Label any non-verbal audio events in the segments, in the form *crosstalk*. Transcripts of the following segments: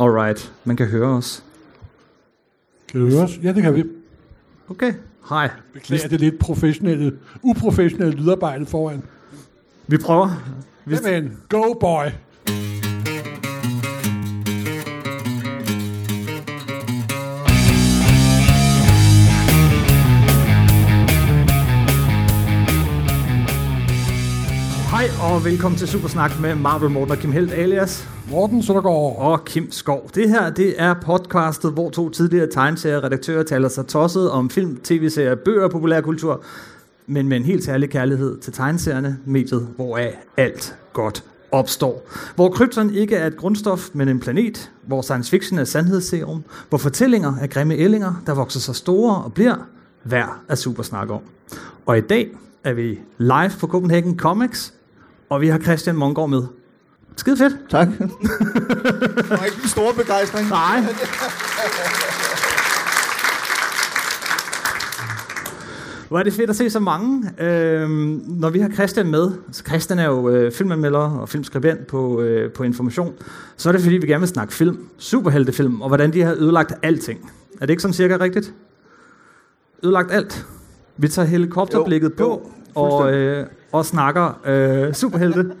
Alright, man kan høre os. Kan du høre os? Ja, det kan vi. Okay, hej. Beklager det lidt professionelle, uprofessionelle lydarbejde foran. Vi prøver. Vi, Jamen, go boy! hej og velkommen til Supersnak med Marvel Morten og Kim Helt alias Morten Søndergaard. og Kim Skov. Det her, det er podcastet, hvor to tidligere tegneserieredaktører taler sig tosset om film, tv-serier, bøger og populærkultur, men med en helt særlig kærlighed til tegneserierne, mediet, hvoraf alt godt opstår. Hvor krypton ikke er et grundstof, men en planet, hvor science fiction er sandhedsserum, hvor fortællinger er grimme ællinger, der vokser sig store og bliver værd at supersnakke om. Og i dag er vi live på Copenhagen Comics, og vi har Christian Mongård med. Skide fedt. Tak. *laughs* det var ikke den store begejstring. Nej. Hvor er det fedt at se så mange. Øhm, når vi har Christian med, så Christian er jo øh, filmanmelder og filmskribent på, øh, på Information, så er det fordi, vi gerne vil snakke film, superheltefilm, og hvordan de har ødelagt alting. Er det ikke sådan cirka rigtigt? Ødelagt alt. Vi tager helikopterblikket Jo, jo, på og, øh, og snakker øh, superhelte.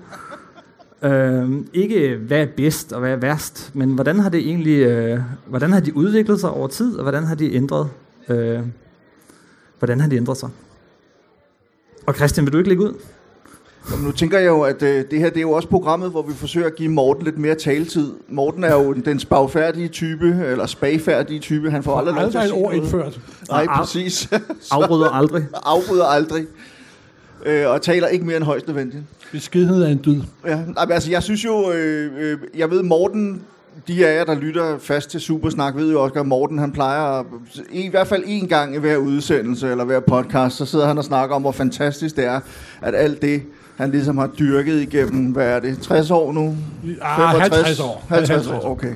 Øhm, ikke hvad er bedst og hvad er værst, men hvordan har det egentlig, øh, hvordan har de udviklet sig over tid, og hvordan har de ændret, øh, hvordan har de ændret sig? Og Christian, vil du ikke lægge ud? Jamen, nu tænker jeg jo, at øh, det her det er jo også programmet, hvor vi forsøger at give Morten lidt mere taletid. Morten er jo *laughs* den spagfærdige type, eller spagfærdige type. Han får aldrig lov til Aldrig at sige ord indført. Nej, præcis. Afbryder aldrig. *laughs* Afbryder aldrig. Øh, og taler ikke mere end højst nødvendigt. Beskedenhed er en dyd. Ja, men altså, jeg synes jo, øh, øh, jeg ved, Morten, de af jer, der lytter fast til Supersnak, ved jo også, at Morten, han plejer, at- i hvert fald en gang i hver udsendelse, eller hver podcast, så sidder han og snakker om, hvor fantastisk det er, at alt det, han ligesom har dyrket igennem, hvad er det, 60 år nu? Ah, 50 år. 50 år, okay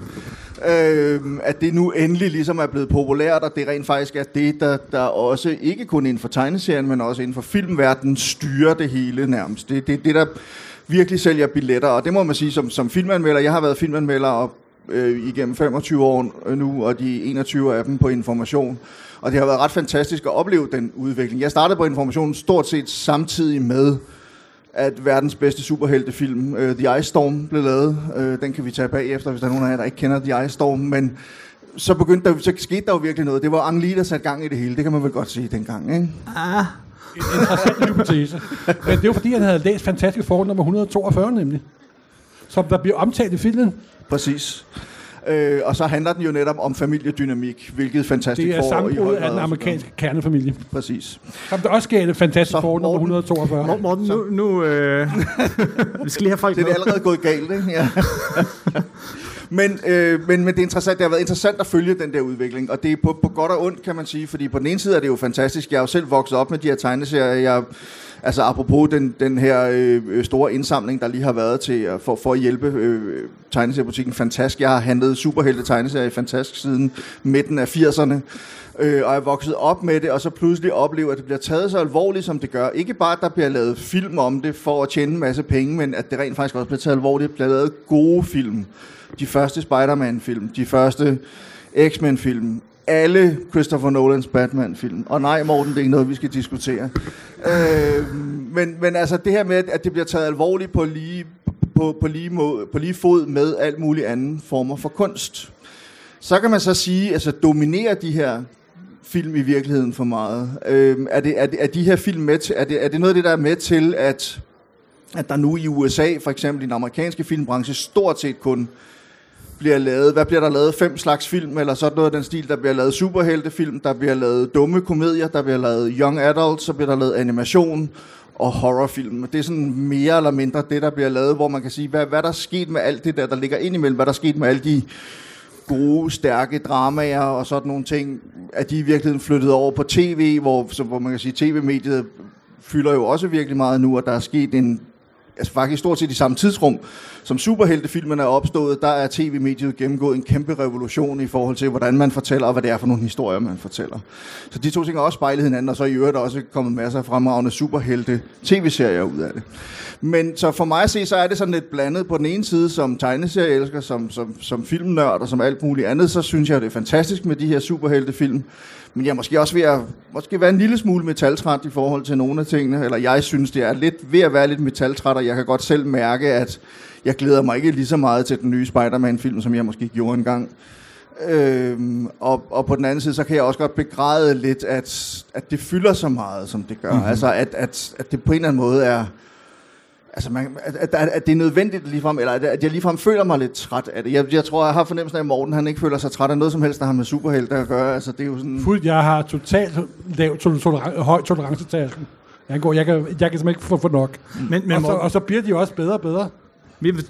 øh, at det nu endelig ligesom er blevet populært, og det rent faktisk er det, der, der også ikke kun inden for tegneserien, men også inden for filmverdenen styrer det hele nærmest. Det er det, det, der virkelig sælger billetter, og det må man sige som, som filmanmelder. Jeg har været filmanmelder op, øh, igennem 25 år nu, og de 21 af dem på Information. Og det har været ret fantastisk at opleve den udvikling. Jeg startede på Information stort set samtidig med, at verdens bedste superheltefilm, uh, The Ice Storm, blev lavet. Uh, den kan vi tage bagefter, hvis der er nogen af jer, der ikke kender The Ice Storm. Men så, begyndte der, så skete der jo virkelig noget. Det var Ang Lee, der satte gang i det hele. Det kan man vel godt sige dengang, ikke? Ah, En interessant hypotese. Men det jo fordi, han havde læst Fantastiske forhold nummer 142 nemlig. Som der bliver omtalt i filmen. Præcis. Uh, og så handler den jo netop om familiedynamik, hvilket fantastisk Det er får i sammenbruddet høj af den amerikanske kernefamilie. Præcis. Som der også gav det Fantastiske Så, forhold nummer Morten. 142. Morten, nu, nu øh, vi skal lige have folk Det er med. allerede gået galt, ikke? Ja. *laughs* men, øh, men, men det, er interessant, det har været interessant at følge den der udvikling, og det er på, på godt og ondt, kan man sige, fordi på den ene side er det jo fantastisk. Jeg er jo selv vokset op med de her tegneserier. Jeg, altså apropos den, den her øh, store indsamling, der lige har været til øh, for, for at hjælpe øh, tegneseriebutikken Fantask. Jeg har handlet superhelte tegneserier i Fantask siden midten af 80'erne. Øh, og er vokset op med det, og så pludselig oplever, at det bliver taget så alvorligt, som det gør. Ikke bare, at der bliver lavet film om det for at tjene en masse penge, men at det rent faktisk også bliver taget alvorligt. Der bliver lavet gode film. De første Spider-Man-film, de første X-Men-film, alle Christopher Nolans Batman-film. Og nej, Morten, det er ikke noget, vi skal diskutere. øh, men, men altså det her med, at det bliver taget alvorligt på lige, på, på, lige, måde, på lige fod med alt muligt anden former for kunst. Så kan man så sige, altså dominerer de her film i virkeligheden for meget? Øh, er, det, er, det, er de her film med til, er det, er det noget af det, der er med til, at, at der nu i USA, for eksempel i den amerikanske filmbranche, stort set kun bliver lavet, hvad bliver der lavet, fem slags film, eller sådan noget af den stil, der bliver lavet superheltefilm, der bliver lavet dumme komedier, der bliver lavet young adult, så bliver der lavet animation og horrorfilm. Det er sådan mere eller mindre det, der bliver lavet, hvor man kan sige, hvad, hvad der er sket med alt det der, der ligger ind imellem, hvad der er sket med alle de gode, stærke dramaer og sådan nogle ting, at de i virkeligheden flyttet over på tv, hvor, så, hvor man kan sige, tv-mediet fylder jo også virkelig meget nu, og der er sket en altså faktisk stort set i samme tidsrum, som superheltefilmen er opstået, der er tv-mediet gennemgået en kæmpe revolution i forhold til, hvordan man fortæller, og hvad det er for nogle historier, man fortæller. Så de to ting har også spejlet hinanden, og så i øvrigt også kommet masser af fremragende superhelte tv-serier ud af det. Men så for mig at se, så er det sådan lidt blandet. På den ene side, som tegneserieelsker, som, som, som filmnørd og som alt muligt andet, så synes jeg, det er fantastisk med de her superheltefilm. Men jeg er måske også ved at måske være en lille smule metaltræt i forhold til nogle af tingene. Eller jeg synes, det er lidt ved at være lidt metaltræt, og jeg kan godt selv mærke, at jeg glæder mig ikke lige så meget til den nye Spider-Man-film, som jeg måske gjorde engang. Øhm, og, og på den anden side, så kan jeg også godt begræde lidt, at, at det fylder så meget, som det gør. Mm-hmm. Altså, at, at, at det på en eller anden måde er... Altså, man, at, at, at det er nødvendigt ligefrem, eller at, at jeg ligefrem føler mig lidt træt af det. Jeg, jeg tror, jeg har fornemmelsen af, at Morten han ikke føler sig træt af noget som helst, der har med superhelte at gøre. Altså, det er jo sådan... Fuldt, jeg har totalt lav toleran- høj tolerancetærskel. Jeg, går, jeg, kan, jeg kan simpelthen ikke få for nok. Men, men Og så, og så bliver de også bedre og bedre.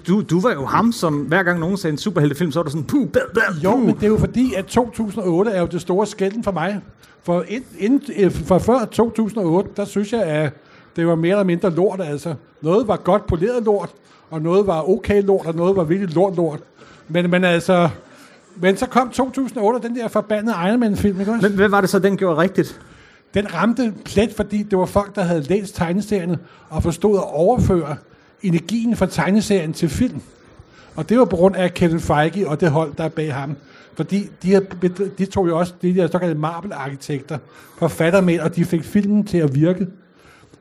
Du, du var jo ham, som hver gang nogen sagde en superheltefilm, så var du sådan, puh, bad, bad, Jo, puh. men det er jo fordi, at 2008 er jo det store skælden for mig. For, ind, ind, øh, for før 2008, der synes jeg, at det var mere eller mindre lort. Altså. Noget var godt poleret lort, og noget var okay lort, og noget var virkelig lort lort. Men, men altså... Men så kom 2008, og den der forbandede Iron Man-film, ikke også? Men hvad var det så, den gjorde rigtigt? Den ramte plet, fordi det var folk, der havde læst tegneserierne og forstod at overføre energien fra tegneserien til film. Og det var på grund af Kevin Feige og det hold, der er bag ham. Fordi de, her, de tog jo også de der såkaldte Marvel-arkitekter, forfatter med, og de fik filmen til at virke.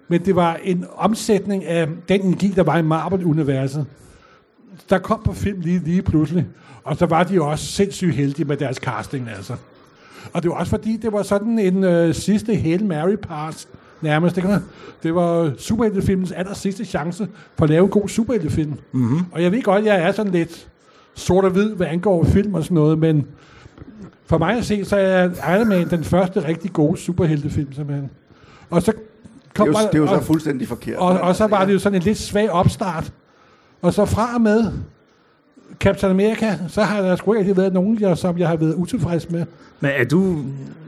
Men det var en omsætning af den energi, der var i Marvel-universet. Der kom på film lige, lige pludselig. Og så var de jo også sindssygt heldige med deres casting, altså. Og det var også fordi, det var sådan en øh, sidste Hail Mary pass nærmest. Ikke? Det var superheltefilmens aller sidste chance for at lave en god superheltefilm. Mm-hmm. Og jeg ved godt, jeg er sådan lidt sort og hvid, hvad angår film og sådan noget, men for mig at se, så er Iron Man den første rigtig gode superheltefilm, simpelthen. Og så Det er kom jo, det er jo så og, fuldstændig forkert. og, og så var det jo sådan en lidt svag opstart. Og så fra og med Captain America, så har der sgu ikke været nogen, jeg, som jeg har været utilfreds med. Men er du,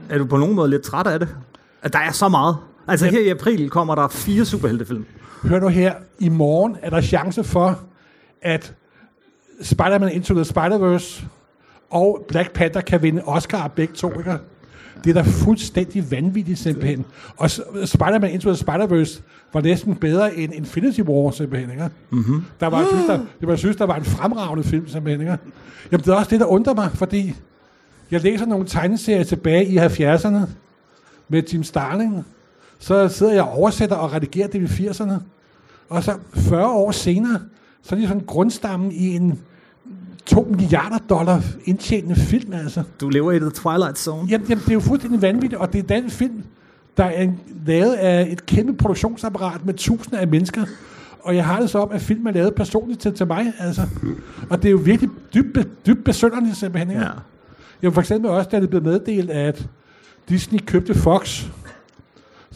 er du på nogen måde lidt træt af det? At der er så meget? Altså her i april kommer der fire superheltefilm. Hør nu her, i morgen er der chance for, at Spider-Man Into the Spider-Verse og Black Panther kan vinde Oscar begge to, ikke? Det er da fuldstændig vanvittigt simpelthen. Og Spider-Man Into the Spider-Verse var næsten bedre end Infinity War simpelthen, ikke? Mm-hmm. Der var, jeg, synes, der, jeg synes, der var en fremragende film simpelthen, ikke? Jamen, det er også det, der undrer mig, fordi jeg læser nogle tegneserier tilbage i 70'erne med Jim Starling. Så sidder jeg og oversætter og redigerer det i 80'erne. Og så 40 år senere, så er det sådan grundstammen i en 2 milliarder dollar indtjenende film, altså. Du lever i The Twilight Zone. Jamen, jamen, det er jo fuldstændig vanvittigt, og det er den film, der er lavet af et kæmpe produktionsapparat med tusinder af mennesker. Og jeg har det så om, at film er lavet personligt til, til mig, altså. Og det er jo virkelig dybt, dybt besønderligt simpelthen, ikke? Ja. Jamen for eksempel også, da det blev meddelt, at Disney købte Fox,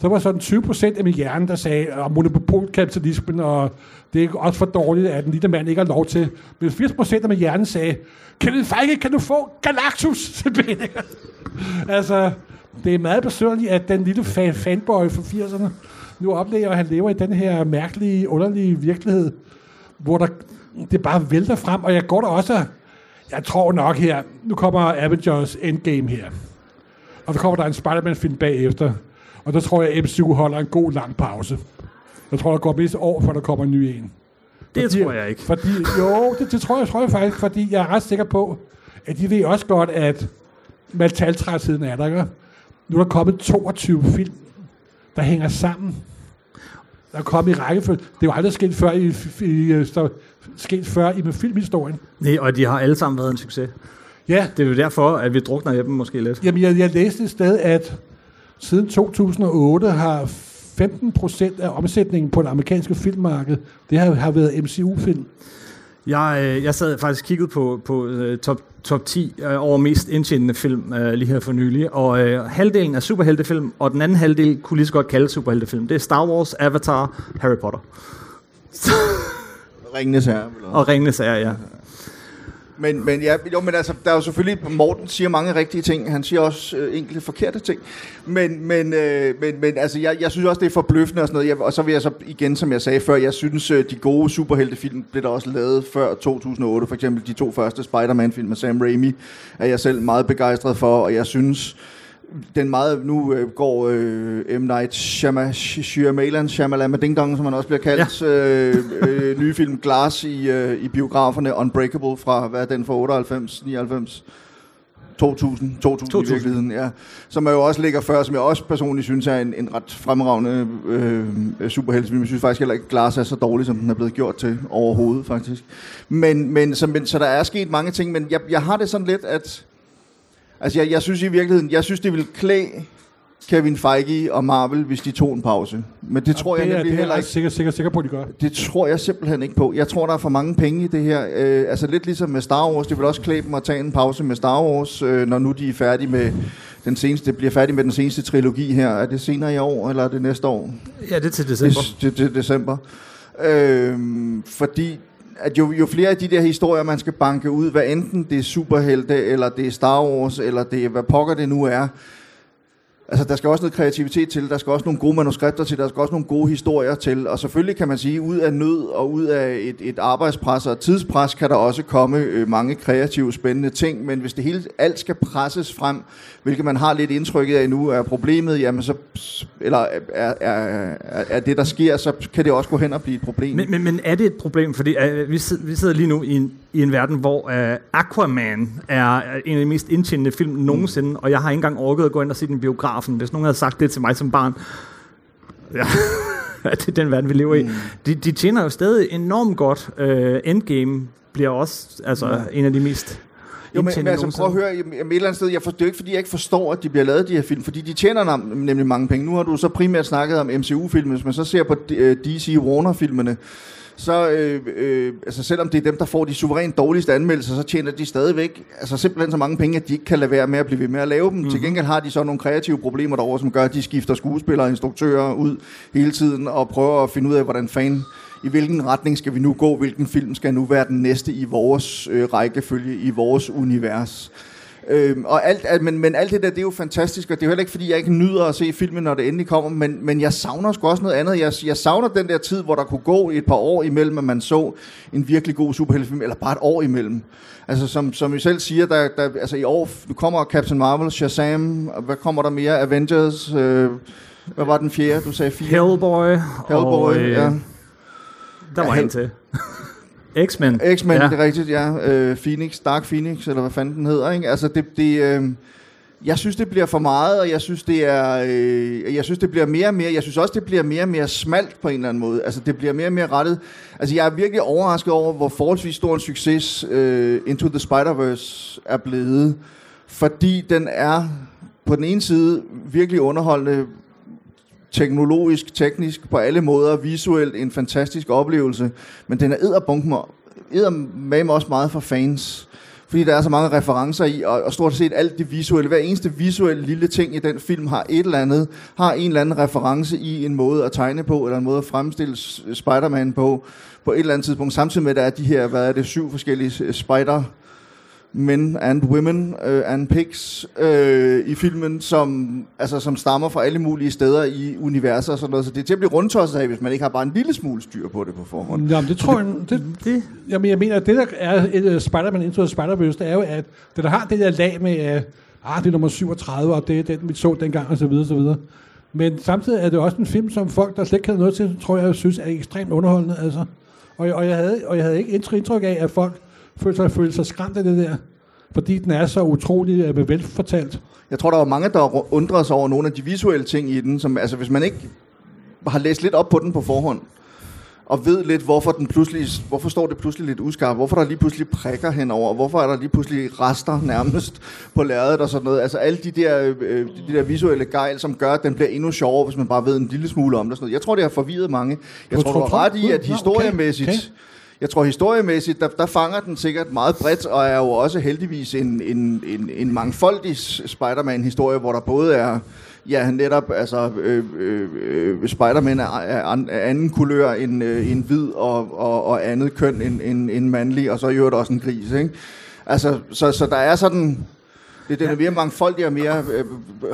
så var sådan 20 procent af min hjerne, der sagde, at monopolkapitalismen, og det er også for dårligt, at den lille mand ikke har lov til. Men 80 procent af min hjerne sagde, Kevin Feige, kan du få Galactus? *laughs* Altså, det er meget besøgerligt, at den lille fan, fanboy fra 80'erne nu oplever, at han lever i den her mærkelige, underlige virkelighed, hvor der, det bare vælter frem, og jeg går der også, jeg tror nok her, nu kommer Avengers Endgame her, og så kommer der en Spider-Man-film bagefter, og der tror jeg, at MCU holder en god lang pause. Jeg tror, der går mindst år, før der kommer en ny en. Det Fordi- tror jeg ikke. Fordi, jo, det, det tror jeg, tror jeg faktisk, fordi jeg er ret sikker på, at de ved også godt, at metaltrætheden er der. Ikke? Nu er der kommet 22 film, der hænger sammen. Der er kommet i rækkefølge. Det er jo aldrig sket før i, i, så, sket før i med filmhistorien. Nej, og de har alle sammen været en succes. Ja, Det er jo derfor, at vi drukner i dem måske lidt. Jamen, jeg, jeg læste et sted, at siden 2008 har 15 procent af omsætningen på det amerikanske filmmarked, det har, har været MCU-film. Jeg, øh, jeg sad faktisk og kiggede på, på øh, top, top 10 øh, over mest indtjenende film lige her for nylig, og øh, halvdelen er superheltefilm, og den anden halvdel kunne lige så godt kalde superheltefilm. Det er Star Wars, Avatar, Harry Potter Ringenes herre. og Ringenes Herre, ja. Men, men, ja, jo, men altså, der er jo selvfølgelig, Morten siger mange rigtige ting, han siger også øh, enkelte forkerte ting, men, men, øh, men, men altså, jeg, jeg synes også, det er forbløffende og sådan noget, jeg, og så vil jeg så igen, som jeg sagde før, jeg synes, øh, de gode superheltefilm blev der også lavet før 2008, for eksempel de to første Spider-Man-film med Sam Raimi, er jeg selv meget begejstret for, og jeg synes, den meget, nu øh, går øh, M. Night Shyamalan, Shyamalan Ding Dong, som han også bliver kaldt, ja. øh, øh, nye film Glass i, øh, i biograferne, Unbreakable fra, hvad er den, fra 98, 99? 2000, 2000, 2000. i virkeligheden, ja. Som jeg jo også ligger før, som jeg også personligt synes er en, en ret fremragende øh, superheltefilm. Jeg synes faktisk heller ikke, Glass er så dårlig, som den er blevet gjort til overhovedet, faktisk. Men, men, så, men, så der er sket mange ting, men jeg, jeg har det sådan lidt, at Altså, jeg, jeg synes i virkeligheden, jeg synes, det vil klæde Kevin Feige og Marvel, hvis de tog en pause. Men det tror det jeg nemlig er, heller ikke. Sikker, sikker, sikker på, at de gør. Det tror jeg simpelthen ikke på. Jeg tror, der er for mange penge i det her. Øh, altså lidt ligesom med Star Wars. Det vil også klæde dem at tage en pause med Star Wars, øh, når nu de er færdige med den seneste, bliver færdige med den seneste trilogi her. Er det senere i år, eller er det næste år? Ja, det er til december. Det, det, det december. Øh, fordi at jo, jo flere af de der historier, man skal banke ud, hvad enten det er superhelte, eller det er Star Wars, eller det er hvad pokker det nu er, Altså, der skal også noget kreativitet til, der skal også nogle gode manuskripter til, der skal også nogle gode historier til, og selvfølgelig kan man sige, ud af nød og ud af et, et arbejdspres og et tidspres, kan der også komme øh, mange kreative, spændende ting, men hvis det hele, alt skal presses frem, hvilket man har lidt indtrykket af nu, er problemet, jamen så, eller er, er, er, er det, der sker, så kan det også gå hen og blive et problem. Men, men, men er det et problem, fordi øh, vi, sidder, vi sidder lige nu i en, i en verden, hvor uh, Aquaman er en af de mest indtjenende film nogensinde, mm. og jeg har ikke engang orket at gå ind og se den biograf biografen. Hvis nogen havde sagt det til mig som barn, *laughs* ja, det er den verden, vi lever i. Mm. De, de tjener jo stadig enormt godt. Uh, Endgame bliver også altså, mm. en af de mest jo, men, men altså, prøv at høre, jeg, et eller andet sted, jeg for, det er jo ikke, fordi jeg ikke forstår, at de bliver lavet, de her film, fordi de tjener nemlig mange penge. Nu har du så primært snakket om MCU-filmen, hvis man så ser på DC Warner-filmene, så øh, øh, altså selvom det er dem, der får de suverænt dårligste anmeldelser, så tjener de stadigvæk altså simpelthen så mange penge, at de ikke kan lade være med at blive ved med at lave dem. Mm-hmm. Til gengæld har de så nogle kreative problemer derovre, som gør, at de skifter skuespillere og instruktører ud hele tiden og prøver at finde ud af, hvordan fan i hvilken retning skal vi nu gå, hvilken film skal nu være den næste i vores øh, rækkefølge, i vores univers. Øhm, og alt, alt, men, men alt det der, det er jo fantastisk, og det er jo heller ikke, fordi jeg ikke nyder at se filmen, når det endelig kommer, men, men jeg savner sgu også noget andet. Jeg, jeg savner den der tid, hvor der kunne gå et par år imellem, at man så en virkelig god superheltefilm, eller bare et år imellem. Altså, som, som I selv siger, der, der, altså i år, nu kommer Captain Marvel, Shazam, hvad kommer der mere? Avengers, øh, hvad var den fjerde, du sagde fire? Hellboy. Hellboy, og, øh, ja. Der var ja, en til. X-Men. X-Men, ja. det er rigtigt, ja. Uh, Phoenix, Dark Phoenix, eller hvad fanden den hedder, ikke? Altså, det, det, uh, jeg synes, det bliver for meget, og jeg synes, det er, uh, jeg synes, det bliver mere og mere, jeg synes også, det bliver mere og mere smalt på en eller anden måde. Altså, det bliver mere og mere rettet. Altså, jeg er virkelig overrasket over, hvor forholdsvis stor en succes uh, Into the Spider-Verse er blevet, fordi den er på den ene side virkelig underholdende, teknologisk, teknisk, på alle måder, visuelt en fantastisk oplevelse, men den er med også meget for fans. Fordi der er så mange referencer i, og, og stort set alt det visuelle, hver eneste visuelle lille ting i den film har et eller andet, har en eller anden reference i en måde at tegne på, eller en måde at fremstille Spider-Man på, på et eller andet tidspunkt, samtidig med, at der er de her, hvad er det, syv forskellige spider men and women uh, and pigs uh, i filmen, som, altså, som stammer fra alle mulige steder i universet og sådan noget. Så det er til at blive rundtosset af, hvis man ikke har bare en lille smule styr på det på forhånd. Jamen, det tror jeg... *laughs* Det, det, jamen, jeg mener, at det der er et uh, Spider-Man Into the Spider-Verse, det er jo, at det der har det der lag med, at uh, ah, det er nummer 37, og det er den, vi så dengang, og så videre, så videre. Men samtidig er det også en film, som folk, der slet ikke havde noget til, tror jeg, synes er ekstremt underholdende. Altså. Og, og, jeg havde, og jeg havde ikke indtryk af, at folk følte sig, følte sig skræmt af det der fordi den er så utrolig øh, velfortalt. Jeg tror, der var mange, der undrer sig over nogle af de visuelle ting i den, som, altså hvis man ikke har læst lidt op på den på forhånd, og ved lidt, hvorfor, den pludselig, hvorfor står det pludselig lidt uskarpt, hvorfor der lige pludselig prikker henover, hvorfor er der lige pludselig rester *laughs* nærmest på lærredet og sådan noget. Altså alle de der, øh, de der visuelle gejl, som gør, at den bliver endnu sjovere, hvis man bare ved en lille smule om det. Sådan noget. Jeg tror, det har forvirret mange. Jeg tror, tror, du har ret i, at historiemæssigt, okay. Okay jeg tror historiemæssigt, der, der fanger den sikkert meget bredt, og er jo også heldigvis en, en, en, en mangfoldig Spider-Man-historie, hvor der både er ja, netop altså, øh, øh, øh Spider-Man er, er, er anden kulør end øh, en hvid og, og, og andet køn end, end, end mandlig, og så er jo også en gris, ikke? Altså, så, så der er sådan... Det, den er mere mangfoldig og mere, øh,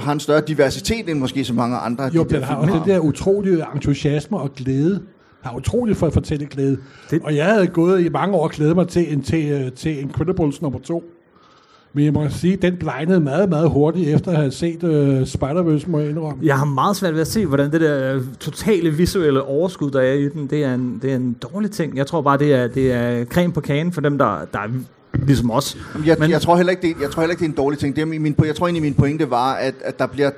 har en større diversitet end måske så mange andre. Jo, de den har også den der utrolige entusiasme og glæde. Har utrolig for at fortælle glæde. Det-. Og jeg havde gået i mange år og glædet mig til, en, til, øh, til Incredibles nummer to. Men jeg må sige, den blegnede meget, meget hurtigt efter at have set uh, Spider-Verse, må jeg indrømme. Jeg har meget svært ved at se, hvordan det der øh, totale visuelle overskud, der er i den, det er en, det er en dårlig ting. Jeg tror bare, det er, det er creme på kagen for dem, der, der er ligesom os. Jamen, Jeg, Men- Men, jeg, tror heller ikke, det, jeg tror heller ikke, det er en dårlig ting. Det er min, min, jeg tror egentlig, min pointe var, at, at der bliver...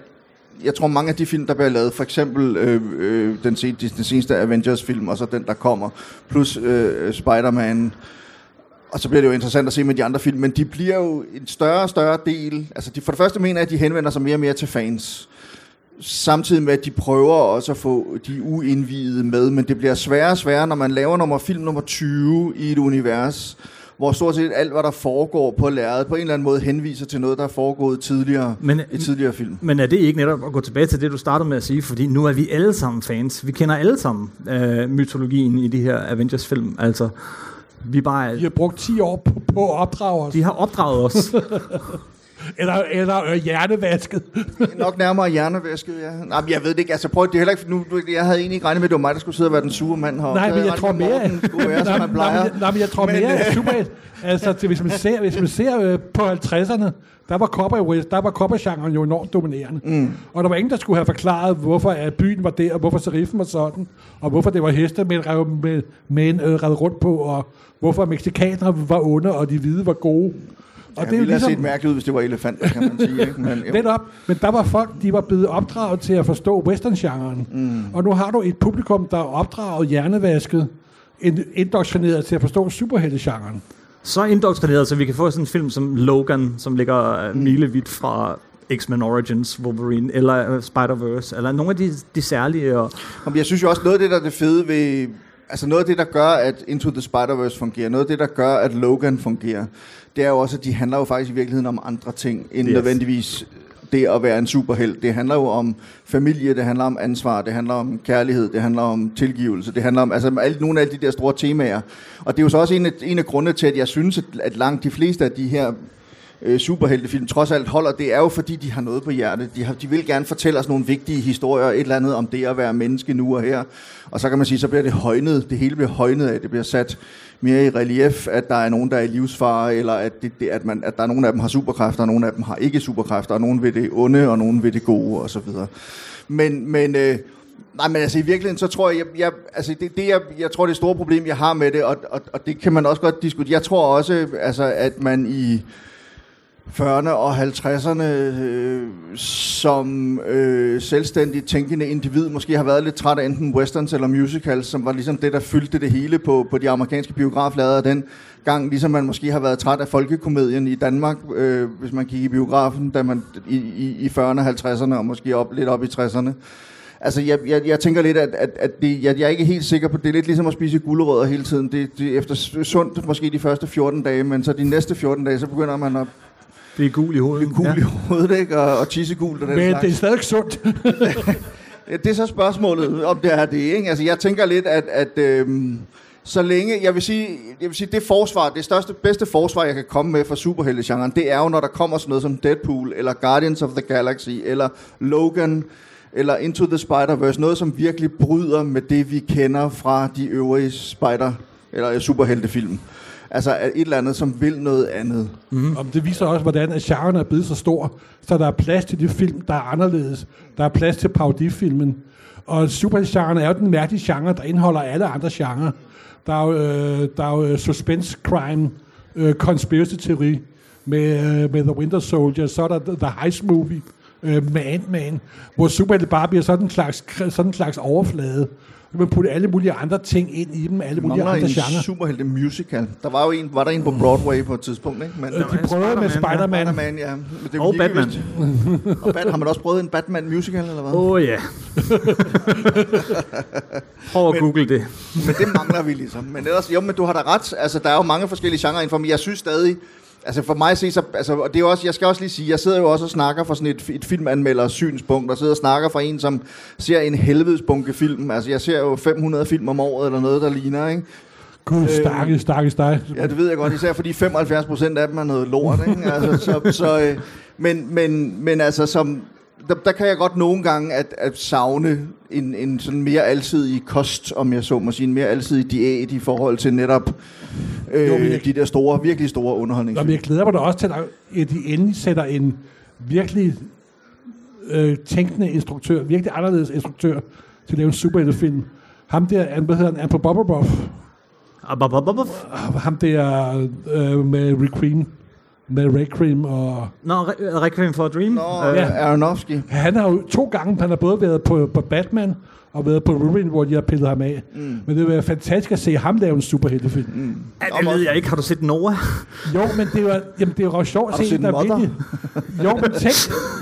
Jeg tror, mange af de film, der bliver lavet, for eksempel øh, øh, den, sen, den seneste Avengers-film, og så den, der kommer, plus øh, øh, Spider-Man, og så bliver det jo interessant at se med de andre film, men de bliver jo en større og større del... Altså, de, for det første mener jeg, at de henvender sig mere og mere til fans. Samtidig med, at de prøver også at få de uindvidede med, men det bliver sværere og sværere, når man laver nummer film nummer 20 i et univers, hvor stort set alt, hvad der foregår på lærredet, på en eller anden måde henviser til noget, der er foregået tidligere Men- i tidligere film. Men er det ikke netop at gå tilbage til det, du startede med at sige? Fordi nu er vi alle sammen fans. Vi kender alle sammen øh, mytologien i de her Avengers-film. Altså, vi bare... De har brugt 10 år på, på at opdrage os. De har opdraget os. *laughs* Eller, eller øh, hjernevasket. Nok nærmere hjernevæsket, ja. Nej, men jeg ved det ikke. Altså, prøv, det er heller ikke, nu, jeg havde egentlig ikke regnet med, at det var mig, der skulle sidde og være den sure mand heroppe. Nej, men jeg tror mere... Nej, men- jeg tror mere, øh, at 8, altså til, hvis man ser, hvis man ser øh, på 50'erne, der var cowboy der var cowboy-genren jo enormt dominerende. Mm. Og der var ingen, der skulle have forklaret, hvorfor at byen var der, og hvorfor seriffen var sådan, og hvorfor det var heste, med, rev, med, med øh, red rundt på, og hvorfor mexikanere var onde, og de hvide var gode. Og Og det ville have set mærkeligt ud, hvis det var elefanter, kan man sige. Ikke? Men, jo. Netop, men der var folk, de var blevet opdraget til at forstå western-genren. Mm. Og nu har du et publikum, der er opdraget hjernevasket, ind- indoktrineret til at forstå superhelte-genren. så indoktrineret, så vi kan få sådan en film som Logan, som ligger øh, milevidt fra X-Men Origins, Wolverine, eller øh, Spider-Verse, eller nogle af de, de særlige. Og, jeg synes jo også, noget af det, der er det fede ved... Altså noget af det, der gør, at Into the Spider-Verse fungerer, noget af det, der gør, at Logan fungerer, det er jo også, at de handler jo faktisk i virkeligheden om andre ting, end Yes. nødvendigvis det at være en superhelt. Det handler jo om familie, det handler om ansvar, det handler om kærlighed, det handler om tilgivelse, det handler om altså, alle, nogle af alle de der store temaer. Og det er jo så også en af, en af grundene til, at jeg synes, at, at langt de fleste af de her øh, superheltefilm trods alt holder, det er jo fordi, de har noget på hjertet. De, har, de vil gerne fortælle os nogle vigtige historier, et eller andet om det at være menneske nu og her. Og så kan man sige, så bliver det højnet, det hele bliver højnet af, det bliver sat mere i relief, at der er nogen, der er i livsfare, eller at, det, det, at, man, at der er nogen af dem har superkræfter, og nogen af dem har ikke superkræfter, og nogen vil det onde, og nogen vil det gode, og så videre. Men, men øh, Nej, men altså i virkeligheden, så tror jeg, jeg, jeg altså det, det jeg, jeg tror, det store problem, jeg har med det, og, og, og det kan man også godt diskutere. Jeg tror også, altså, at man i 40'erne og 50'erne øh, som øh, selvstændigt tænkende individ måske har været lidt træt af enten westerns eller musicals, som var ligesom det, der fyldte det hele på, på de amerikanske biograflader den gang, ligesom man måske har været træt af folkekomedien i Danmark, øh, hvis man gik i biografen, da man i, i, i 40'erne og 50'erne og måske op, lidt op i 60'erne. Altså, jeg, jeg, jeg tænker lidt, at, at, at det, jeg, jeg er ikke helt sikker på, det er lidt ligesom at spise gulerødder hele tiden. Det, det er efter sundt måske de første 14 dage, men så de næste 14 dage, så begynder man at det er gul i hovedet. blive gul ja. i hovedet, ikke? Og, og tissegul og den Men slags. det er stadig sundt. *laughs* Det er så spørgsmålet, om det er det, ikke? Altså, jeg tænker lidt, at, at øhm, så længe, jeg vil, sige, jeg vil sige, det forsvar, det største, bedste forsvar, jeg kan komme med for superheltegenren, det er jo, når der kommer sådan noget som Deadpool, eller Guardians of the Galaxy, eller Logan, eller Into the Spider-Verse, noget som virkelig bryder med det, vi kender fra de øvrige spider- eller superheltefilm. Altså et eller andet, som vil noget andet. Mm. Og det viser også, hvordan at genren er blevet så stor, så der er plads til de film, der er anderledes. Der er plads til parodifilmen. Og superheltgenren er jo den mærkelige genre, der indeholder alle andre genrer. Der er jo, øh, der er jo suspense crime, øh, conspiracy teori med, øh, med The Winter Soldier, så er der The Heist Movie øh, med Ant-Man, hvor superhelte bare bliver sådan en slags, sådan en slags overflade. Man putter alle mulige andre ting ind i dem, alle mulige Mangler andre en genrer. superhelte musical. Der var jo en, var der en på Broadway på et tidspunkt, ikke? Men, Øh, De prøvede med Spider-Man, ja. Spider-Man. Batman, ja. Men det er Og Batman. Og Bat, har man også prøvet en Batman musical, eller hvad? Åh oh, ja. Prøv at google det. Men det mangler vi ligesom. Men ellers, jo, men du har da ret. Altså, der er jo mange forskellige genrer indenfor, men jeg synes stadig, altså for mig at se, så, altså, og det er jo også, jeg skal også lige sige, jeg sidder jo også og snakker fra sådan et, et filmanmelder synspunkt, og sidder og snakker fra en, som ser en helvedesbunke film. Altså, jeg ser jo 500 film om året, eller noget, der ligner, ikke? Gud, stakke, stakke, stakke. Ja, det ved jeg godt, især fordi 75 procent af dem er noget lort, ikke? Altså, så, så, øh, men, men, men altså, som, der, der kan jeg godt nogle gange at, at savne en, en sådan mere alsidig kost, om jeg så må sige, en mere alsidig diæt i forhold til netop øh, Jo, jeg- de der store, virkelig store Nå, underholdningsfilm. men jeg glæder mig da også til, at de endelig sætter en virkelig øh, tænkende instruktør, virkelig anderledes instruktør, til at lave en superheltefilm. Ham der, han- hvad hedder han, Andrew Bobberboff, ham der øh, med Requiem, med Requiem og... Nå, Re- Requiem for a Dream. Nå, Øh, Ja. ja. Aronofsky. Han har jo to gange, han har både været på, på Batman, og været på Wolverine, hvor de har pillet ham af. Mm. Men det vil være fantastisk at se ham lave en superheltefilm. Mm. Ja, det ved jeg ikke. Har du set Noah? *laughs* Jo, men det var, jamen, det er jo sjovt at Har du se, der Mother? virkelig... Jo, men tænk,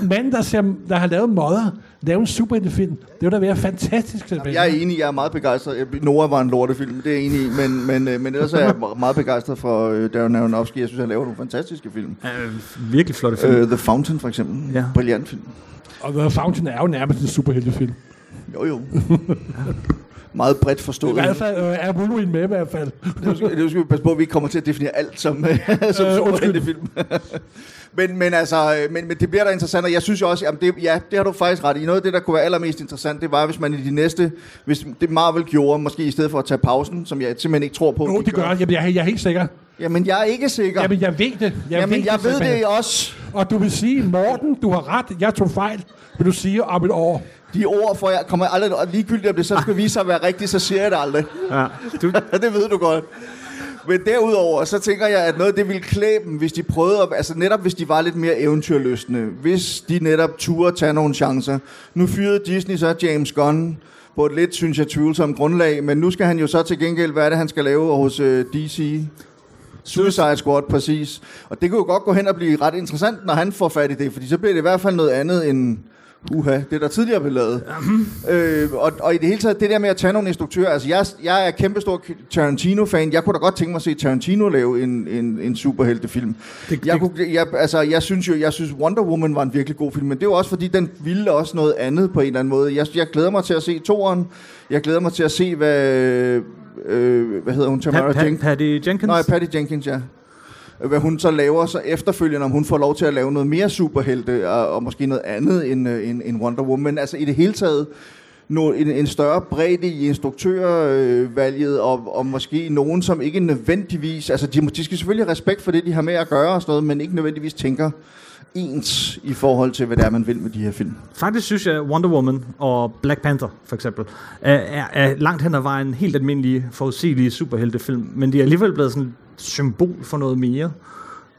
manden, der, ser, der har lavet Mother, lave en superheltefilm, det vil da være fantastisk. Sebastian. Jeg er enig, jeg er meget begejstret. Noah var en lortefilm, det er jeg enig i, men, men, øh, men ellers er jeg *laughs* meget begejstret for øh, Darren Aronofsky. Jeg synes, han laver nogle fantastiske film. Øh, virkelig flotte film. Uh, The Fountain for eksempel. Ja. Brilliant film. Og The Fountain er jo nærmest en superheltefilm. Jo, jo. meget bredt I forstået. hvert fald øh, er Wolverine med i hvert fald. Nu skal, nu skal vi passe på, at vi ikke kommer til at definere alt som, øh, *laughs* som Øh, øh, undskyld. film. *laughs* men, men, altså, øh, men, men det bliver da interessant, og jeg synes jo også, jamen det, ja, det har du faktisk ret i. Noget af det, der kunne være allermest interessant, det var, hvis man i de næste, hvis det Marvel gjorde, måske i stedet for at tage pausen, som jeg simpelthen ikke tror på. Jo, de det gør jeg. Jamen, jeg, er- jeg er helt sikker. Jamen, jeg er ikke sikker. Jamen, jeg ved det. Jeg Jamen, jeg ved Sebastian. det også. Og du vil sige, Morten, du har ret, jeg tog fejl, vil du sige om et år. De ord får jeg, kommer aldrig, og ligegyldigt om det så skal vise sig at være rigtigt, så siger jeg det aldrig. Ja. Du, *laughs* det ved du godt. Men derudover, så tænker jeg, at noget af det ville klæde dem, hvis de prøvede, at, altså netop hvis de var lidt mere eventyrløsende, hvis de netop turde tage nogle chancer. Nu fyrede Disney så James Gunn på et lidt, synes jeg, tvivlsomt grundlag, men nu skal han jo så til gengæld, hvad er det, han skal lave hos øh, DC? Suicide Squad, præcis. Og det kunne jo godt gå hen og blive ret interessant, når han får fat i det, fordi så bliver det i hvert fald noget andet end uha, det der tidligere blev lavet. øh, og, og i det hele taget, det der med at tage nogle instruktører, altså jeg, jeg er kæmpestor Tarantino-fan, jeg kunne da godt tænke mig at se Tarantino lave en, en, en superheltefilm. Det- jeg, det- kunne, jeg, altså, jeg synes jo, jeg synes Wonder Woman var en virkelig god film, men det er jo også fordi, den ville også noget andet på en eller anden måde. Jeg, jeg glæder mig til at se toeren, jeg glæder mig til at se, hvad, øh, hvad hedder hun, Tamara Jenkins? Patty Jenkins? Nej, Patty Jenkins, ja. Hvad hun så laver så efterfølgende, om hun får lov til at lave noget mere superhelte, øh, og, og måske noget andet end, øh, end, end Wonder Woman. Altså i det hele taget, no, en, en større bredde i instruktørvalget, øh, og, og måske nogen, som ikke nødvendigvis... Altså de, de skal selvfølgelig have respekt for det, de har med at gøre og sådan noget, men ikke nødvendigvis tænker ens i forhold til, hvad det er, man vil med de her film. Faktisk synes jeg, Wonder Woman og Black Panther, for eksempel, er, er, langt hen ad vejen helt almindelige, forudsigelige superheltefilm, men de er alligevel blevet sådan symbol for noget mere.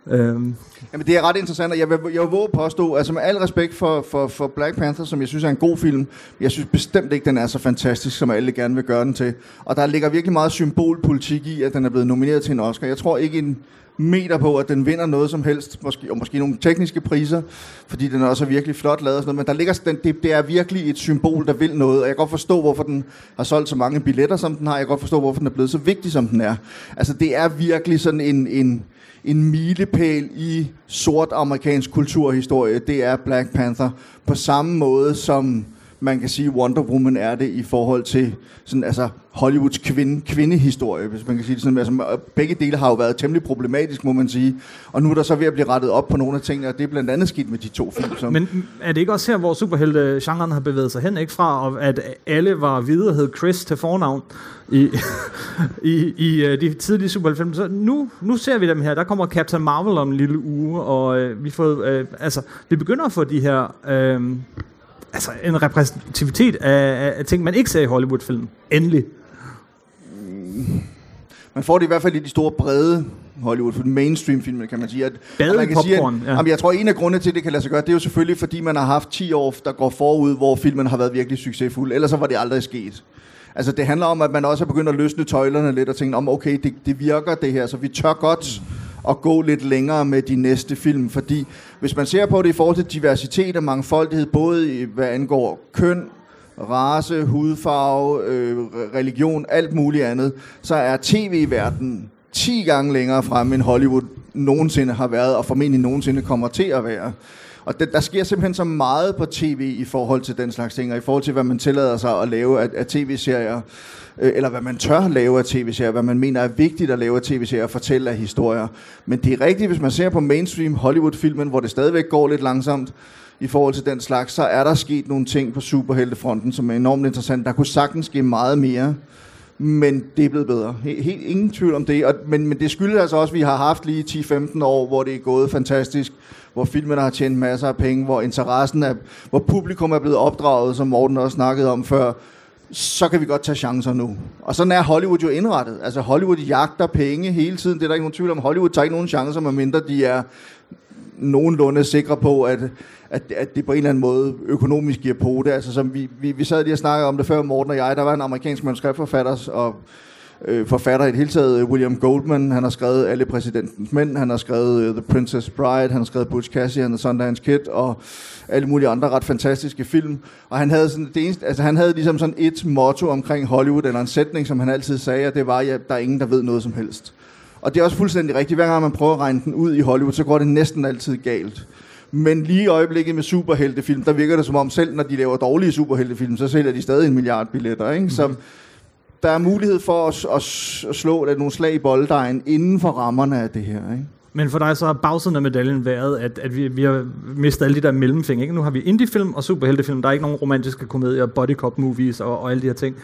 Øhm, Jamen, det er ret interessant, og jeg vil, jeg vil våge at påstå, altså med al respekt for, for, for Black Panther, som jeg synes er en god film, jeg synes bestemt ikke, den er så fantastisk, som alle gerne vil gøre den til. Og der ligger virkelig meget symbolpolitik i, at den er blevet nomineret til en Oscar. Jeg tror ikke en meter på, at den vinder noget som helst, måske, og måske nogle tekniske priser, fordi den også er virkelig flot lavet og sådan noget, men der ligger, den, det, det er virkelig et symbol, der vil noget, og jeg kan godt forstå, hvorfor den har solgt så mange billetter, som den har. Jeg kan godt forstå, hvorfor den er blevet så vigtig, som den er. Altså, det er virkelig sådan en, en, en milepæl i sort amerikansk kulturhistorie. Det er Black Panther. På samme måde som man kan sige, Wonder Woman er det i forhold til sådan, altså, Hollywoods kvinde, kvindehistorie, hvis man kan sige det sådan. Altså, begge dele har jo været temmelig problematisk, må man sige. Og nu er der så ved at blive rettet op på nogle af tingene, og det er blandt andet sket med de to film. Som men er det ikke også her, hvor superhelte-genren har bevæget sig hen, ikke fra, at alle var hvide og hed Chris til fornavn i, *laughs* i, i øh, de tidlige superheltefilm? Så nu, nu ser vi dem her. Der kommer Captain Marvel om en lille uge, og øh, vi, får, øh, altså, vi begynder at få de her... Øh, altså en repræsentativitet af, af, ting, man ikke ser i Hollywood-film. Endelig. Man får det i hvert fald i de store, brede Hollywood, for mainstream film, kan man sige. At, Bade man kan sige, at, popcorn, ja. jamen, jeg tror, en af grundene til, at det kan lade sig gøre, det er jo selvfølgelig, fordi man har haft 10 år, der går forud, hvor filmen har været virkelig succesfuld. Ellers så var det aldrig sket. Altså, det handler om, at man også er begyndt at løsne tøjlerne lidt og tænke om, okay, det, det virker det her, så vi tør godt at gå lidt længere med de næste film, fordi hvis man ser på det i forhold til diversitet og mangfoldighed, både i, hvad angår køn, race, hudfarve, øh, religion, alt muligt andet, så er tv-verdenen 10 gange længere frem end Hollywood nogensinde har været, og formentlig nogensinde kommer til at være. Og det, der sker simpelthen så meget på tv i forhold til den slags ting, og i forhold til, hvad man tillader sig at lave af, af tv-serier, øh, eller hvad man tør lave af tv-serier, hvad man mener er vigtigt at lave af tv-serier og fortælle af historier. Men det er rigtigt, hvis man ser på mainstream Hollywood-filmen, hvor det stadigvæk går lidt langsomt, i forhold til den slags, så er der sket nogle ting på superheltefronten, som er enormt interessant. Der kunne sagtens ske meget mere, men det er blevet bedre. Helt, ingen tvivl om det. Og, men, men det skyldes altså også, at vi har haft lige 10-15 år, hvor det er gået fantastisk, hvor filmene har tjent masser af penge, hvor interessen er, hvor publikum er blevet opdraget, som Morten også snakkede om før, så kan vi godt tage chancer nu. Og sådan er Hollywood jo indrettet. Altså Hollywood jagter penge hele tiden. Det er der ikke nogen tvivl om. Hollywood tager ikke nogen chancer, medmindre de er nogenlunde sikre på, at, at, at det på en eller anden måde økonomisk giver på det. Altså, som vi, vi, vi sad lige og snakkede om det før, Morten og jeg. Der var en amerikansk manuskriptforfatter, og øh, forfatter i det hele taget, William Goldman. Han har skrevet Alle præsidentens mænd, han har skrevet uh, The Princess Bride, han har skrevet Butch Cassidy and the Sundance Kid, og alle mulige andre ret fantastiske film. Og han havde, sådan, det eneste, altså, han havde ligesom sådan et motto omkring Hollywood, eller en sætning, som han altid sagde, og det var, at ja, der er ingen, der ved noget som helst. Og det er også fuldstændig rigtigt. Hver gang man prøver at regne den ud i Hollywood, så går det næsten altid galt. Men lige i øjeblikket med superheltefilm, der virker det som om, selv når de laver dårlige superheltefilm, så sælger de stadig en milliard billetter. Ikke? Mm. Der er mulighed for at, at, at slå at nogle slag i bolddejen inden for rammerne af det her. Ikke? Men for dig så har bagsiden af medaljen været, at, at vi, vi har mistet alle de der mellemfing. Ikke? Nu har vi indiefilm og superheltefilm. Der er ikke nogen romantiske komedier, body cop movies og, og alle de her ting.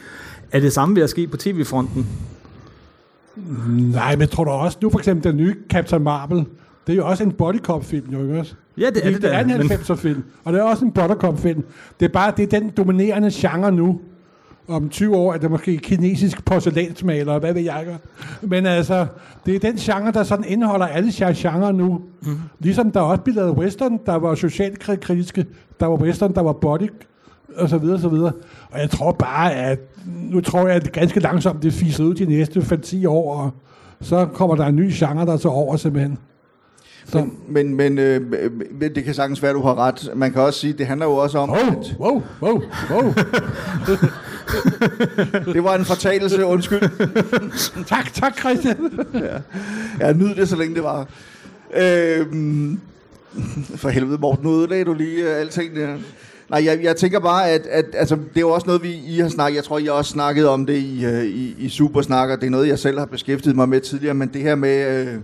Er det samme ved at ske på tv-fronten? Nej, men jeg tror da også, nu for eksempel den nye Captain Marvel, det er jo også en bodycop-film, jo ikke også? Ja, det er det, det er en men- 90'er-film, og det er også en bodycop-film. Det er bare, det er den dominerende genre nu. Om 20 år er det måske kinesisk porcelænsmaler, og hvad ved jeg. Men altså, det er den genre, der sådan indeholder alle genre nu. Mm. Ligesom der også blev lavet western, der var socialt kri- kritiske, der var western, der var body, og så videre, og så videre. Og jeg tror bare, at nu tror jeg, at det ganske langsomt det fiser ud de næste 5-10 år, og så kommer der en ny genre, der så over simpelthen. Så, Men, men, men, øh, men det kan sagtens være, at du har ret. Man kan også sige, at det handler jo også om, wow, at wow, wow, wow. *laughs* det var en fortalelse, undskyld. *laughs* tak, tak Christian. Jeg nyd det, så længe det var. Øhm, for helvede, Morten, nu ødelagde du lige uh, alting der. Nej, jeg, jeg tænker bare, at, at altså, det er jo også noget, vi I har snakket. Jeg tror, I har også snakket om det i, uh, i, i Supersnakker. Det er noget, jeg selv har beskæftiget mig med tidligere. Men det her med, uh,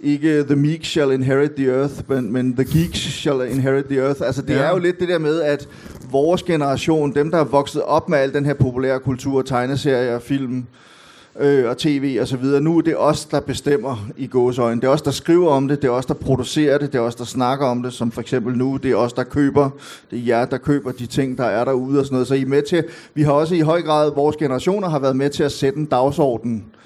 ikke the meek shall inherit the earth, men, men the geeks shall inherit the earth. Altså, det Ja. er jo lidt det der med, at vores generation, dem, der er vokset op med al den her populære kultur, tegneserier, film, øh, og tv og så videre. Nu er det os, der bestemmer i gåsøjne. Det er os, der skriver om det, det er os, der producerer det, det er os, der snakker om det, som for eksempel nu, det er os, der køber, det er jer, der køber de ting, der er derude og sådan noget. Så I er med til, vi har også i høj grad, vores generationer har været med til at sætte en dagsorden. Øh,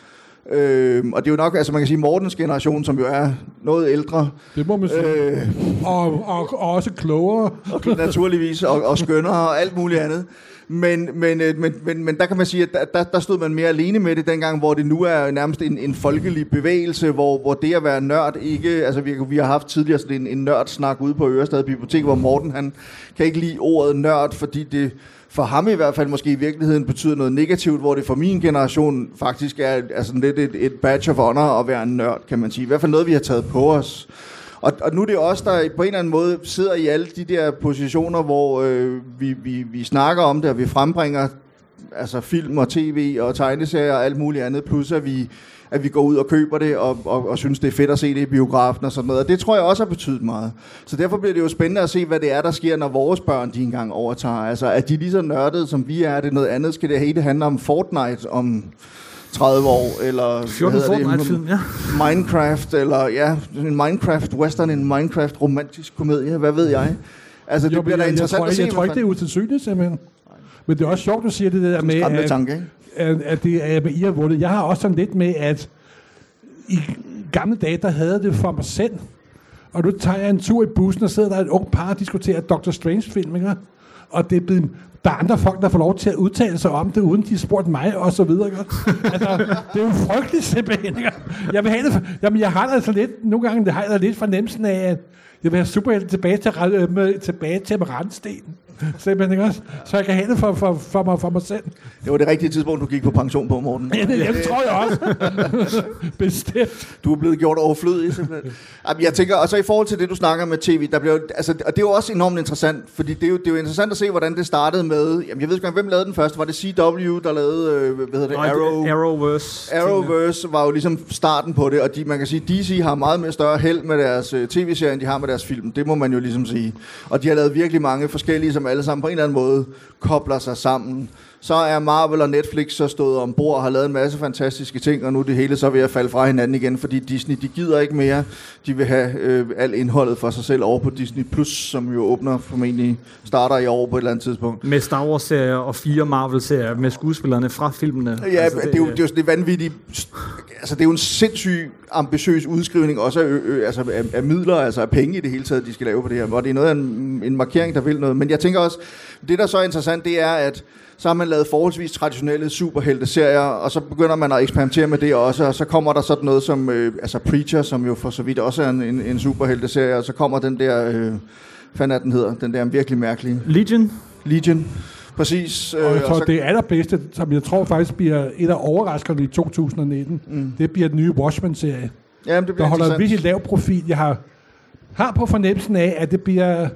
og det er jo nok, altså man kan sige Mortens generation, som jo er noget ældre, Det må man sige. øh, Og, og, og også klogere. og *laughs* naturligvis, og, og skønnere og alt muligt andet. Men, men, øh, men, men, men der kan man sige, at der- der, der stod man mere alene med det dengang, hvor det nu er nærmest en, en folkelig bevægelse, hvor, hvor det at være nørd ikke... Altså vi, vi har haft tidligere sådan en, en nørdsnak ude på Ørestad Bibliotek, hvor Morten han kan ikke lide ordet nørd, fordi det for ham i hvert fald måske i virkeligheden betyder noget negativt, hvor det for min generation faktisk er altså lidt et, et badge of honor at være en nørd, kan man sige. I hvert fald noget, vi har taget på os. Og, og nu er det os, der på en eller anden måde sidder i alle de der positioner, hvor øh, vi, vi, vi snakker om det, og vi frembringer altså film og tv og tegneserier og alt muligt andet, plus at vi, at vi går ud og køber det og, og, og synes, det er fedt at se det i biografen og sådan noget. Og det tror jeg også har betydet meget. Så derfor bliver det jo spændende at se, hvad det er, der sker, når vores børn de engang overtager. Altså, er de lige så nørdede, som vi er? Er det noget andet? Skal det hele handle om Fortnite om 30 år? Eller, 14 hvad hedder det? Fortnite-film, ja. Minecraft, eller ja, en Minecraft western, en Minecraft romantisk komedie, hvad ved jeg. Altså, det Jo, bliver da jeg, jeg, interessant tror, at se. jeg tror ikke, det er utilsynligt simpelthen. Men det er også sjovt, du siger det der med, at, tanke, ikke? at, at, det, at I har vundet. Jeg har også sådan lidt med, at i gamle dage, der havde det for mig selv. Og nu tager jeg en tur i bussen, og sidder der et ung par og diskuterer Dr. Strange-film, ikke? Og det er blevet, der er andre folk, der får lov til at udtale sig om det, uden de har spurgt mig, og så videre. Ikke? Altså, det er jo frygteligt simpelthen. Ikke? Jeg, vil have det, jamen, jeg har det altså lidt, nogle gange det har jeg lidt fornemmelsen af, at jeg vil have superhelte tilbage til, øh, med, tilbage til Randsten. Simpelthen, ikke også? Så jeg kan have det for, for, for, mig, for mig selv. Det var det rigtige tidspunkt, du gik på pension på, Morten. Ja, det, det tror jeg også. *laughs* Bestemt. Du er blevet gjort overflødig, simpelthen. Jamen, jeg tænker, og så i forhold til det, du snakker med tv, der bliver, altså, og det er jo også enormt interessant, fordi det er, jo, det er jo interessant at se, hvordan det startede med, jamen, jeg ved ikke, hvem lavede den første? Var det CW, der lavede, øh, hvad hedder det, Nå, Arrow? Arrowverse. Arrowverse var jo ligesom starten på det, og de, man kan sige, DC har meget mere større held med deres øh, tv-serier, end de har med deres film. Det må man jo ligesom sige. Og de har lavet virkelig mange forskellige, som alle sammen på en eller anden måde kobler sig sammen. Så er Marvel og Netflix så stået ombord og har lavet en masse fantastiske ting, og nu er det hele så ved at falde fra hinanden igen, fordi Disney, de gider ikke mere. De vil have øh, alt indholdet for sig selv over på Disney+, Plus, som jo åbner formentlig, starter i år på et eller andet tidspunkt. Med Star Wars-serier og fire Marvel-serier med skuespillerne fra filmene. Ja, altså, det, det, er jo, det er jo sådan det vanvittigt... Altså, det er jo en sindssyg ambitiøs udskrivning også af, ø, ø, altså af, af midler, altså af penge i det hele taget, de skal lave på det her. Og det er noget af en, en markering, der vil noget. Men jeg tænker også, det der så er interessant, det er, at så har man lavet forholdsvis traditionelle superhelte-serier, og så begynder man at eksperimentere med det også, og så kommer der sådan noget som øh, altså Preacher, som jo for så vidt også er en, en, en superhelte-serie, og så kommer den der, øh, er den hedder, den der virkelig mærkelige, Legion? Legion, præcis. Og jeg og så, det allerbedste, som jeg tror faktisk bliver et af overraskerne i 2019, mm. det bliver den nye Watchmen-serie, jamen, det der bliver holder en virkelig lav profil. Jeg har, har på fornemmelsen af, at det bliver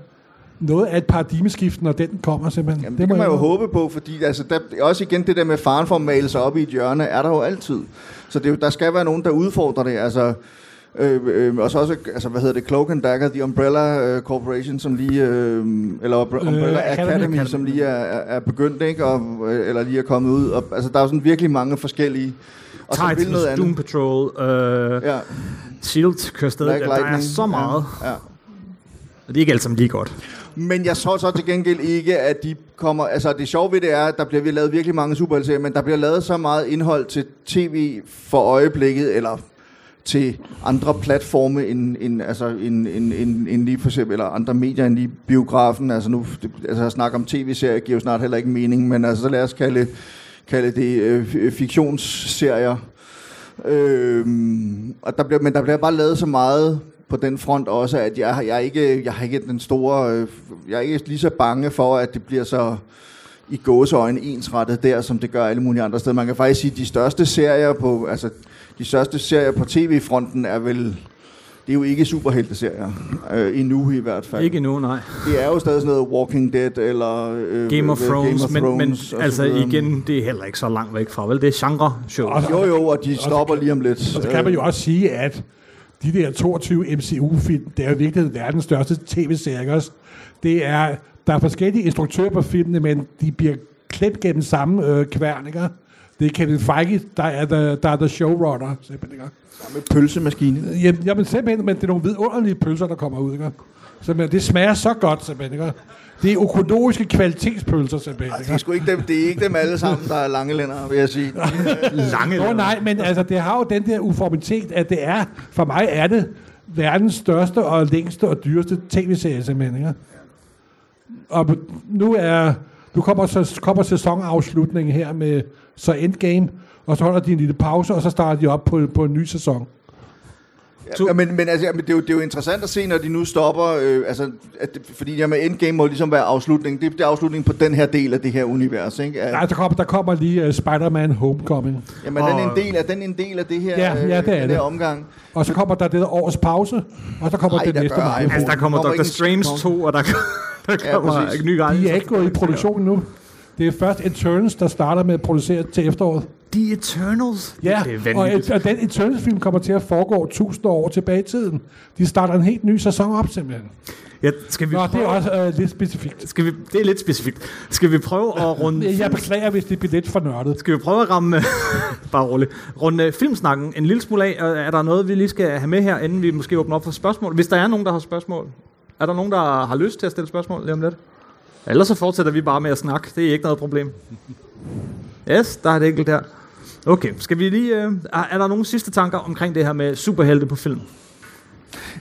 noget af et paradigmeskift, når den kommer simpelthen. Jamen, det, det kan man jo håbe på, fordi altså, der, også igen det der med faren for at male sig op i et hjørne, er der jo altid. Så det, er der skal være nogen, der udfordrer det. Altså, øh, øh, og så også, altså, hvad hedder det, Cloak and Dagger, The Umbrella øh, Corporation, som lige, øh, eller Umbre- Umbrella Øh, Academy, Academy. Som lige er, er, er begyndt, ikke? Og, øh, eller lige er kommet ud. Og, altså, der er jo sådan virkelig mange forskellige. Og så Titans, noget Doom andet. Patrol, øh, Ja, Shield kører stadig. Der er så meget. Ja, ja. Og det er ikke alt sammen lige godt. Men jeg tror så til gengæld ikke, at de kommer... Altså, det sjove ved det er, at der bliver lavet virkelig mange superheltserier, men der bliver lavet så meget indhold til tv for øjeblikket, eller til andre platforme end, end, altså, end, end, end, end lige for eksempel, eller andre medier end lige biografen. Altså nu, det, altså at snakke om tv-serier giver jo snart heller ikke mening, men altså så lad os kalde, kalde det øh, øh fiktionsserier. Øh, og der bliver, men der bliver bare lavet så meget på den front også, at jeg, jeg, er ikke, jeg har ikke den store, øh, jeg er ikke lige så bange for, at det bliver så i gåseøjne ensrettet der, som det gør alle mulige andre steder. Man kan faktisk sige, at de største serier på, altså de største serier på tv-fronten er vel, det er jo ikke superhelteserier, øh, endnu i hvert fald. Ikke endnu, nej. Det er jo stadig sådan noget Walking Dead eller øh, Game of øh, Thrones, men, men og så altså videre. igen, det er heller ikke så langt væk fra, vel? Det er genre-show. Og- Jo jo, og de stopper lige om lidt. Og så kan man jo også sige, at de der 22 MCU-film, det er jo virkelig verdens største tv-serie, ikke også? Det er, der er forskellige instruktører på filmene, men de bliver klemt gennem samme øh, kværn, ikke? Det er Kevin Feige, der er the, der er the showrunner, simpelthen, ikke? med pølsemaskine. Jamen, jamen simpelthen, men det er nogle vidunderlige pølser, der kommer ud, ikke? Simpelthen, det smager så godt, simpelthen, ikke? Det er økologiske kvalitetspølser, simpelthen, Det ikke? er sgu ikke dem, det er ikke dem alle sammen, der er lange lænder, vil jeg sige. *laughs* Lange Nå, nej, men altså, det har jo den der uformitet, at det er, for mig er det verdens største og længste og dyreste tv-serie, simpelthen, ikke? Og nu er, nu kommer, så, kommer sæsonafslutningen her med så Endgame, og så holder de en lille pause, og så starter de op på, på en ny sæson. Ja, men, men altså, det, er jo, det er jo interessant at se, når de nu stopper, øh, altså, at, fordi jamen, Endgame må ligesom være afslutningen. Det, det er afslutningen på den her del af det her univers, ikke? At, Nej, der kommer, der kommer lige uh, Spider-Man Homecoming, jamen, den er en Og- del af, den er en del af det her, Ja, ja, det er den det. her omgang. og så kommer der det der års pause, og så kommer Ej, det der næste gør ej, Altså, der kommer Kommer Doctor Strange 2, og der, *laughs* der Ja, kommer præcis. en ny gang. De er ikke gået i produktion nu. Det er først Eternals, der starter med at producere til efteråret. The Eternals? Ja, det er og, et, og den Eternals-film kommer til at foregå tusind år tilbage i tiden. De starter en helt ny sæson op, simpelthen. Ja, skal vi Nå, det prøve, er også øh, lidt specifikt. skal vi, det er lidt specifikt. Skal vi prøve at runde... *laughs* Jeg beklager, hvis det bliver lidt for nørdet. Skal vi prøve at ramme... *laughs* bare roligt. Runde øh, filmsnakken en lille smule af. Er der noget, vi lige skal have med her, inden vi måske åbner op for spørgsmål? Hvis der er nogen, der har spørgsmål. Er der nogen, der har lyst til at stille spørgsmål lige om lidt? Ellers så fortsætter vi bare med at snakke. Det er ikke noget problem. Yes, der er det enkelt der. Okay, skal vi lige... Øh, er, er der nogle sidste tanker omkring det her med superhelte på film?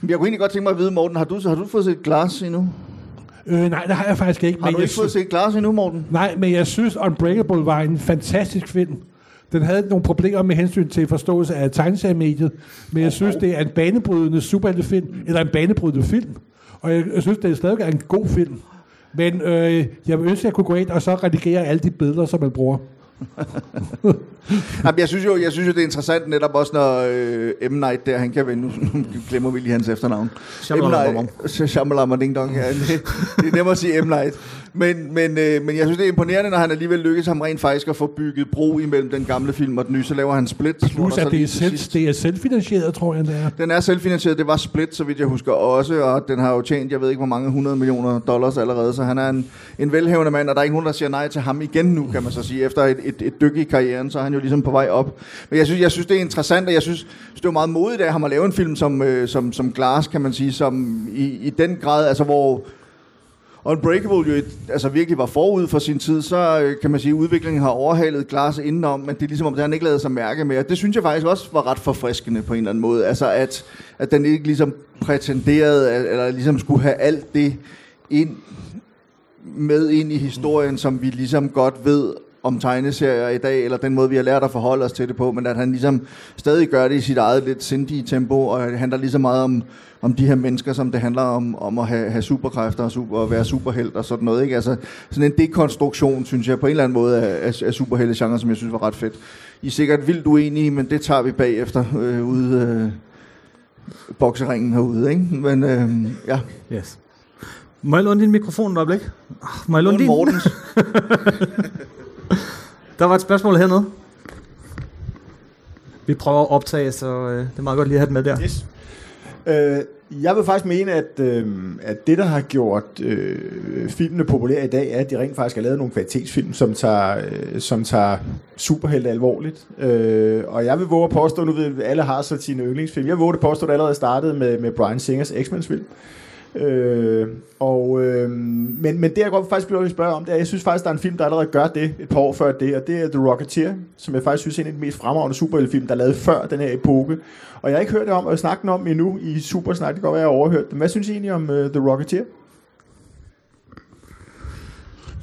Jeg kunne egentlig godt tænke mig at vide, Morten, har du, har du fået set et glas endnu? Øh, nej, det har jeg faktisk ikke. Har men du jeg ikke fået set et glas endnu, Morten? Nej, men jeg synes, Unbreakable var en fantastisk film. Den havde nogle problemer med hensyn til forståelse af tegneseriemediet, men jeg synes, det er en banebrydende superheltefilm, eller en banebrydende film. Og jeg, jeg synes, det er stadig er en god film. Men øh, jeg vil ønske, at jeg kunne gå ind og så redigere alle de billeder, som man bruger. *laughs* Jamen, jeg, synes jo, jeg synes jo, det er interessant netop også, når øh, M. Night der, han kan vinde. Nu glemmer vi lige hans efternavn. Shyamalan Ding Dong. Ja, det, det er nemmere at sige M. Night. Men, men, øh, men jeg synes, det er imponerende, når han alligevel lykkes ham rent faktisk at få bygget bro imellem den gamle film og den nye. Så laver han Split. Plus, at det er, selv, det er selvfinansieret, tror jeg, det er. Den er selvfinansieret. Det var Split, så vidt jeg husker også. Og den har jo tjent, jeg ved ikke, hvor mange 100 millioner dollars allerede. Så han er en, en velhævende mand, og der er ikke nogen, der siger nej til ham igen nu, kan man så sige. Efter et, et, et dyk i karrieren, så er han jo ligesom på vej op. Men jeg synes, jeg synes det er interessant, og jeg synes, det er meget modigt af ham at lave en film som, øh, som, som Glass, kan man sige, som i, i den grad, altså hvor Unbreakable jo et, altså virkelig var forud for sin tid, så øh, kan man sige, at udviklingen har overhalet Glass indenom, men det er ligesom, om det han ikke lavet sig mærke med. Og det synes jeg faktisk også var ret forfriskende på en eller anden måde. Altså at, at den ikke ligesom prætenderede, eller ligesom skulle have alt det ind med ind i historien, som vi ligesom godt ved om tegneserier i dag, eller den måde, vi har lært at forholde os til det på, men at han ligesom stadig gør det i sit eget lidt sindige tempo, og det handler lige så meget om, om de her mennesker, som det handler om, om at have, have superkræfter og, super, og være superhelt og sådan noget. Ikke? Altså, sådan en dekonstruktion, synes jeg, på en eller anden måde af, af, af superhelte-genre, som jeg synes var ret fedt. I er sikkert vildt uenige, men det tager vi bagefter øh, ude øh, bokseringen herude. Ikke? Men øh, ja. Yes. Må jeg låne din mikrofon et øjeblik? Ah, må jeg låne din? Mortens. *laughs* Der var et spørgsmål hernede. Vi prøver at optage, så øh, det er meget godt lige at have det med der. Yes. Øh, jeg vil faktisk mene, at, øh, at det, der har gjort øh, filmene populære i dag, er, at de rent faktisk har lavet nogle kvalitetsfilm, som tager, øh, som tager superhelte alvorligt. Øh, og jeg vil våge at påstå, nu ved alle har så sine yndlingsfilm, jeg vil våge at påstå, at det allerede startede med, med Brian Singers X-Men film. Øh, og, øh, men, men det jeg godt faktisk bliver spørge om, det er, jeg synes faktisk, der er en film, der allerede gør det et par år før det, og det er The Rocketeer, som jeg faktisk synes er en af de mest fremragende superheltefilm, der er lavet før den her epoke. Og jeg har ikke hørt det om, og snakket om endnu i Supersnak, det kan godt være, jeg har overhørt det. Hvad synes I egentlig om uh, The Rocketeer?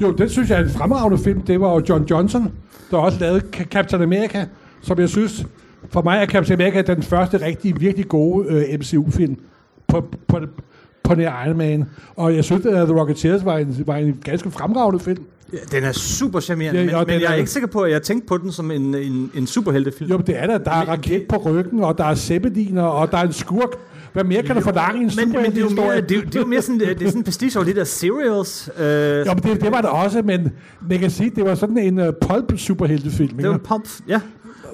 Jo, det synes jeg er en fremragende film. Det var jo John Johnson, der også lavede Captain America, som jeg synes, for mig er Captain America den første rigtig, virkelig gode øh, uh, MCU-film på, på, på Iron Man. Og jeg synes, at The Rocketeers var en, var en ganske fremragende film. Ja, den er super charmerende, ja, men, men jeg er, er ikke sikker på, at jeg tænkte på den som en, en, en superheltefilm. Jo, men det er der. Der er raket på ryggen, og der er sæbediner, og der er en skurk. Hvad mere kan du forlange i en men, men det er jo mere, det, det er jo mere sådan, det er sådan en pastiche over de der serials. Øh. Jo, men det, det var det også, men man kan sige, det var sådan en uh, pulp superheltefilm. Det var en pulp, ja.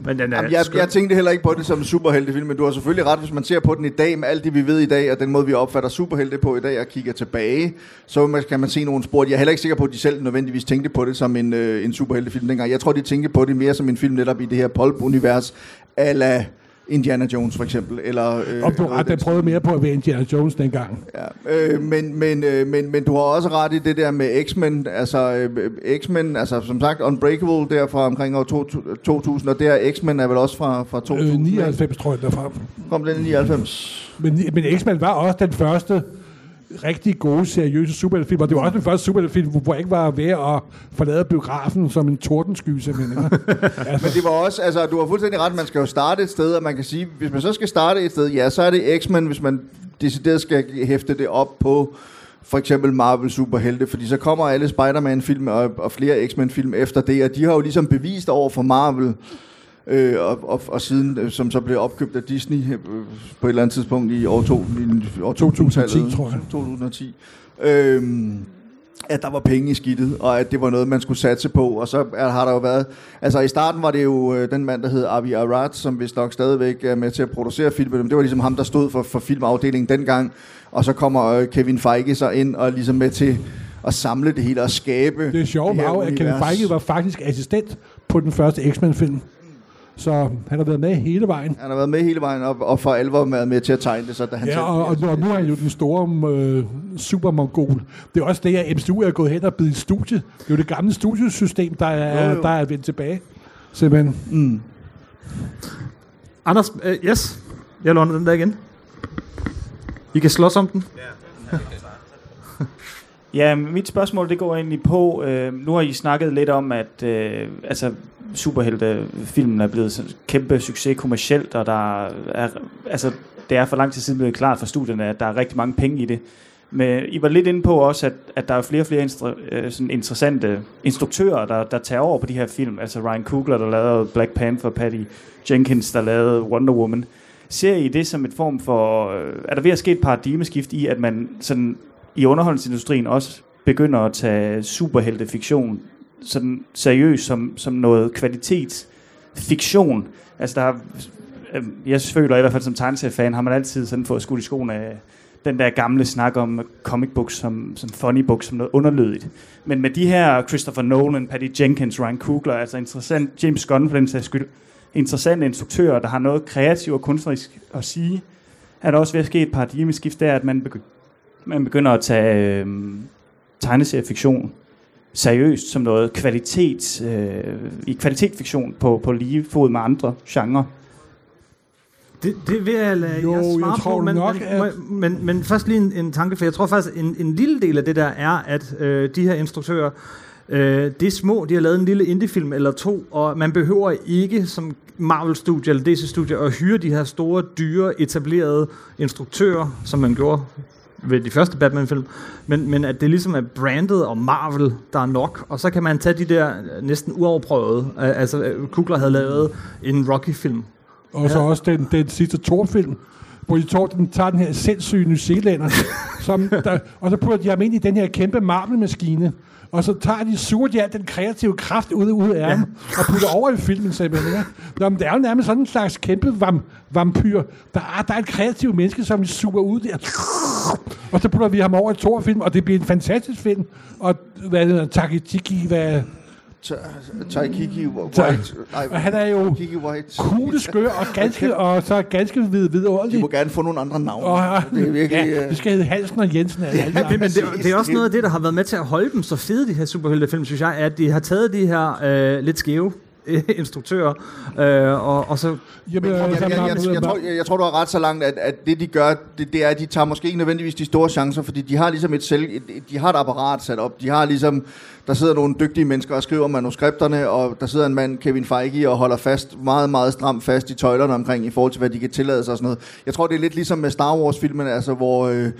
Men den er Jamen, jeg, jeg tænkte heller ikke på det som en superheltefilm, men du har selvfølgelig ret, hvis man ser på den i dag, med alt det, vi ved i dag, og den måde, vi opfatter superhelte på i dag, og kigger tilbage, så kan man se nogle spor. Jeg er heller ikke sikker på, at de selv nødvendigvis tænkte på det som en, øh, en superheltefilm dengang. Jeg tror, de tænkte på det mere som en film netop i det her pulp-univers, ala Indiana Jones for eksempel. Eller, øh, og du ret, prøvede mere på at være Indiana Jones dengang. Ja, øh, men, men, øh, men, men du har også ret i det der med X-Men. Altså øh, X-Men, altså som sagt Unbreakable der fra omkring år 2000, og der X-Men er vel også fra, fra 2000? Øh, 99 tror jeg derfra. Kom den i 99? Men, men X-Men var også den første rigtig gode, seriøse superheltefilm, og det var også den første superheltefilm, hvor jeg ikke var ved at forlade biografen som en tordensky, simpelthen. altså. *laughs* Men det var også, altså du har fuldstændig ret, man skal jo starte et sted, og man kan sige, hvis man så skal starte et sted, ja, så er det X-Men, hvis man decideret skal hæfte det op på for eksempel Marvel superhelte, fordi så kommer alle Spider-Man-film og, og flere X-Men-film efter det, og de har jo ligesom bevist over for Marvel, øh, og, og, og siden, øh, som så blev opkøbt af Disney øh, på et eller andet tidspunkt i år, to, i år 2010, tror jeg. 2010. Øh, at der var penge i skidtet, og at det var noget, man skulle satse på. Og så har der jo været... Altså i starten var det jo øh, den mand, der hed Avi Arad, som vist nok stadigvæk er med til at producere filmen. Det var ligesom ham, der stod for, for filmafdelingen dengang. Og så kommer øh, Kevin Feige så ind og ligesom med til at samle det hele og skabe Det er sjovt, at Kevin Feige var faktisk assistent på den første X-Men-film. Så han har været med hele vejen. Han har været med hele vejen, og, og for alvor været med til at tegne det. Så da han ja, og, og, og nu er han jo den store øh, supermongol. Det er også det, at MCU er gået hen og blevet studie. Det er jo det gamle studiesystem, der er, jo, jo. Der er vendt tilbage. Simpelthen. Mm. Anders, uh, yes, jeg låner den der igen. I kan slås om den. Ja, *laughs* Ja, mit spørgsmål det går egentlig på, øh, nu har I snakket lidt om, at øh, altså, superheltefilmen er blevet en kæmpe succes kommercielt, og der er, altså, det er for lang tid siden blevet klart for studierne, at der er rigtig mange penge i det. Men I var lidt inde på også, at, at der er flere og flere instru, øh, sådan interessante instruktører, der, der tager over på de her film. Altså Ryan Coogler, der lavede Black Panther, Patty Jenkins, der lavede Wonder Woman. Ser I det som et form for... Øh, er der ved at ske et paradigmeskift i, at man sådan i underholdningsindustrien også begynder at tage superheltefiktion sådan seriøst som, som noget kvalitetsfiktion? Altså der er, øhm, jeg føler i hvert fald som tegneseriefan, har man altid sådan fået skudt i skoene af den der gamle snak om comic books som, som funny books, som noget underlødigt. Men med de her Christopher Nolan, Patty Jenkins, Ryan Coogler, altså interessant, James Gunn for den sags skyld, interessante instruktører, der har noget kreativt og kunstnerisk at sige, er der også ved at ske et paradigmeskift der, at man, begy- man begynder at tage øh, tegneseriefiktion seriøst som noget kvalitet, øh, i kvalitetsfiktion på, på lige fod med andre genrer. Det, det vil jeg lade Jo, jeg svare tror på, men, nok, men, at- men, men, men først lige en, en tanke, for jeg tror faktisk, en, en lille del af det der er, at øh, de her instruktører, øh, det er små, de har lavet en lille indiefilm eller to, og man behøver ikke som Marvel-studie eller DC-studie at hyre de her store, dyre, etablerede instruktører, som man gjorde ved de første Batman-film, men, men at det ligesom er brandet og Marvel, der er nok, og så kan man tage de der øh, næsten uoverprøvede, øh, altså øh, Kugler havde lavet en Rocky-film, Og så også den, den sidste Thor-film, hvor de tog, den, tager den her sindssyge New Zealander, *laughs* som der, og så putter de ham ind i den her kæmpe marmelmaskine, og så tager de suger de al den kreative kraft ud, ud af ham, og putter over i filmen simpelthen. Ikke? Nå, men det er jo nærmest sådan en slags kæmpe vam, vampyr. Der er, der er et kreativt menneske, som vi suger ud der. Og så putter vi ham over i Thor-film, og det bliver en fantastisk film. Og hvad er det, Takitiki, hvad... Taikiki Ta- White. Nej, Og han er jo Kiki White. kugleskør og ganske, *laughs* og så ganske vid, De vidunderlig. må gerne få nogle andre navne. Og, det er virkelig... ja, øh, det skal hedde Hansen og Jensen. Ja, *laughs* alle Men, det, det er også noget af det, der har været med til at holde dem så fede, de her superheltefilm, synes jeg, at de har taget de her øh, lidt skæve *laughs* instruktører, øh, og, og så... Jamen, Jeg, øh, jeg, jeg, jeg, jeg, tror, jeg, jeg tror, du har ret så langt, at, at det de gør, det, det er, at de tager måske ikke nødvendigvis de store chancer, fordi de har ligesom et selv, et, de har et apparat sat op. De har ligesom, der sidder nogle dygtige mennesker og skriver manuskripterne, og der sidder en mand, Kevin Feige, og holder fast, meget, meget stramt fast i tøjlerne omkring, i forhold til, hvad de kan tillade sig og sådan noget. Jeg tror, det er lidt ligesom med Star Wars-filmen, altså hvor... Øh,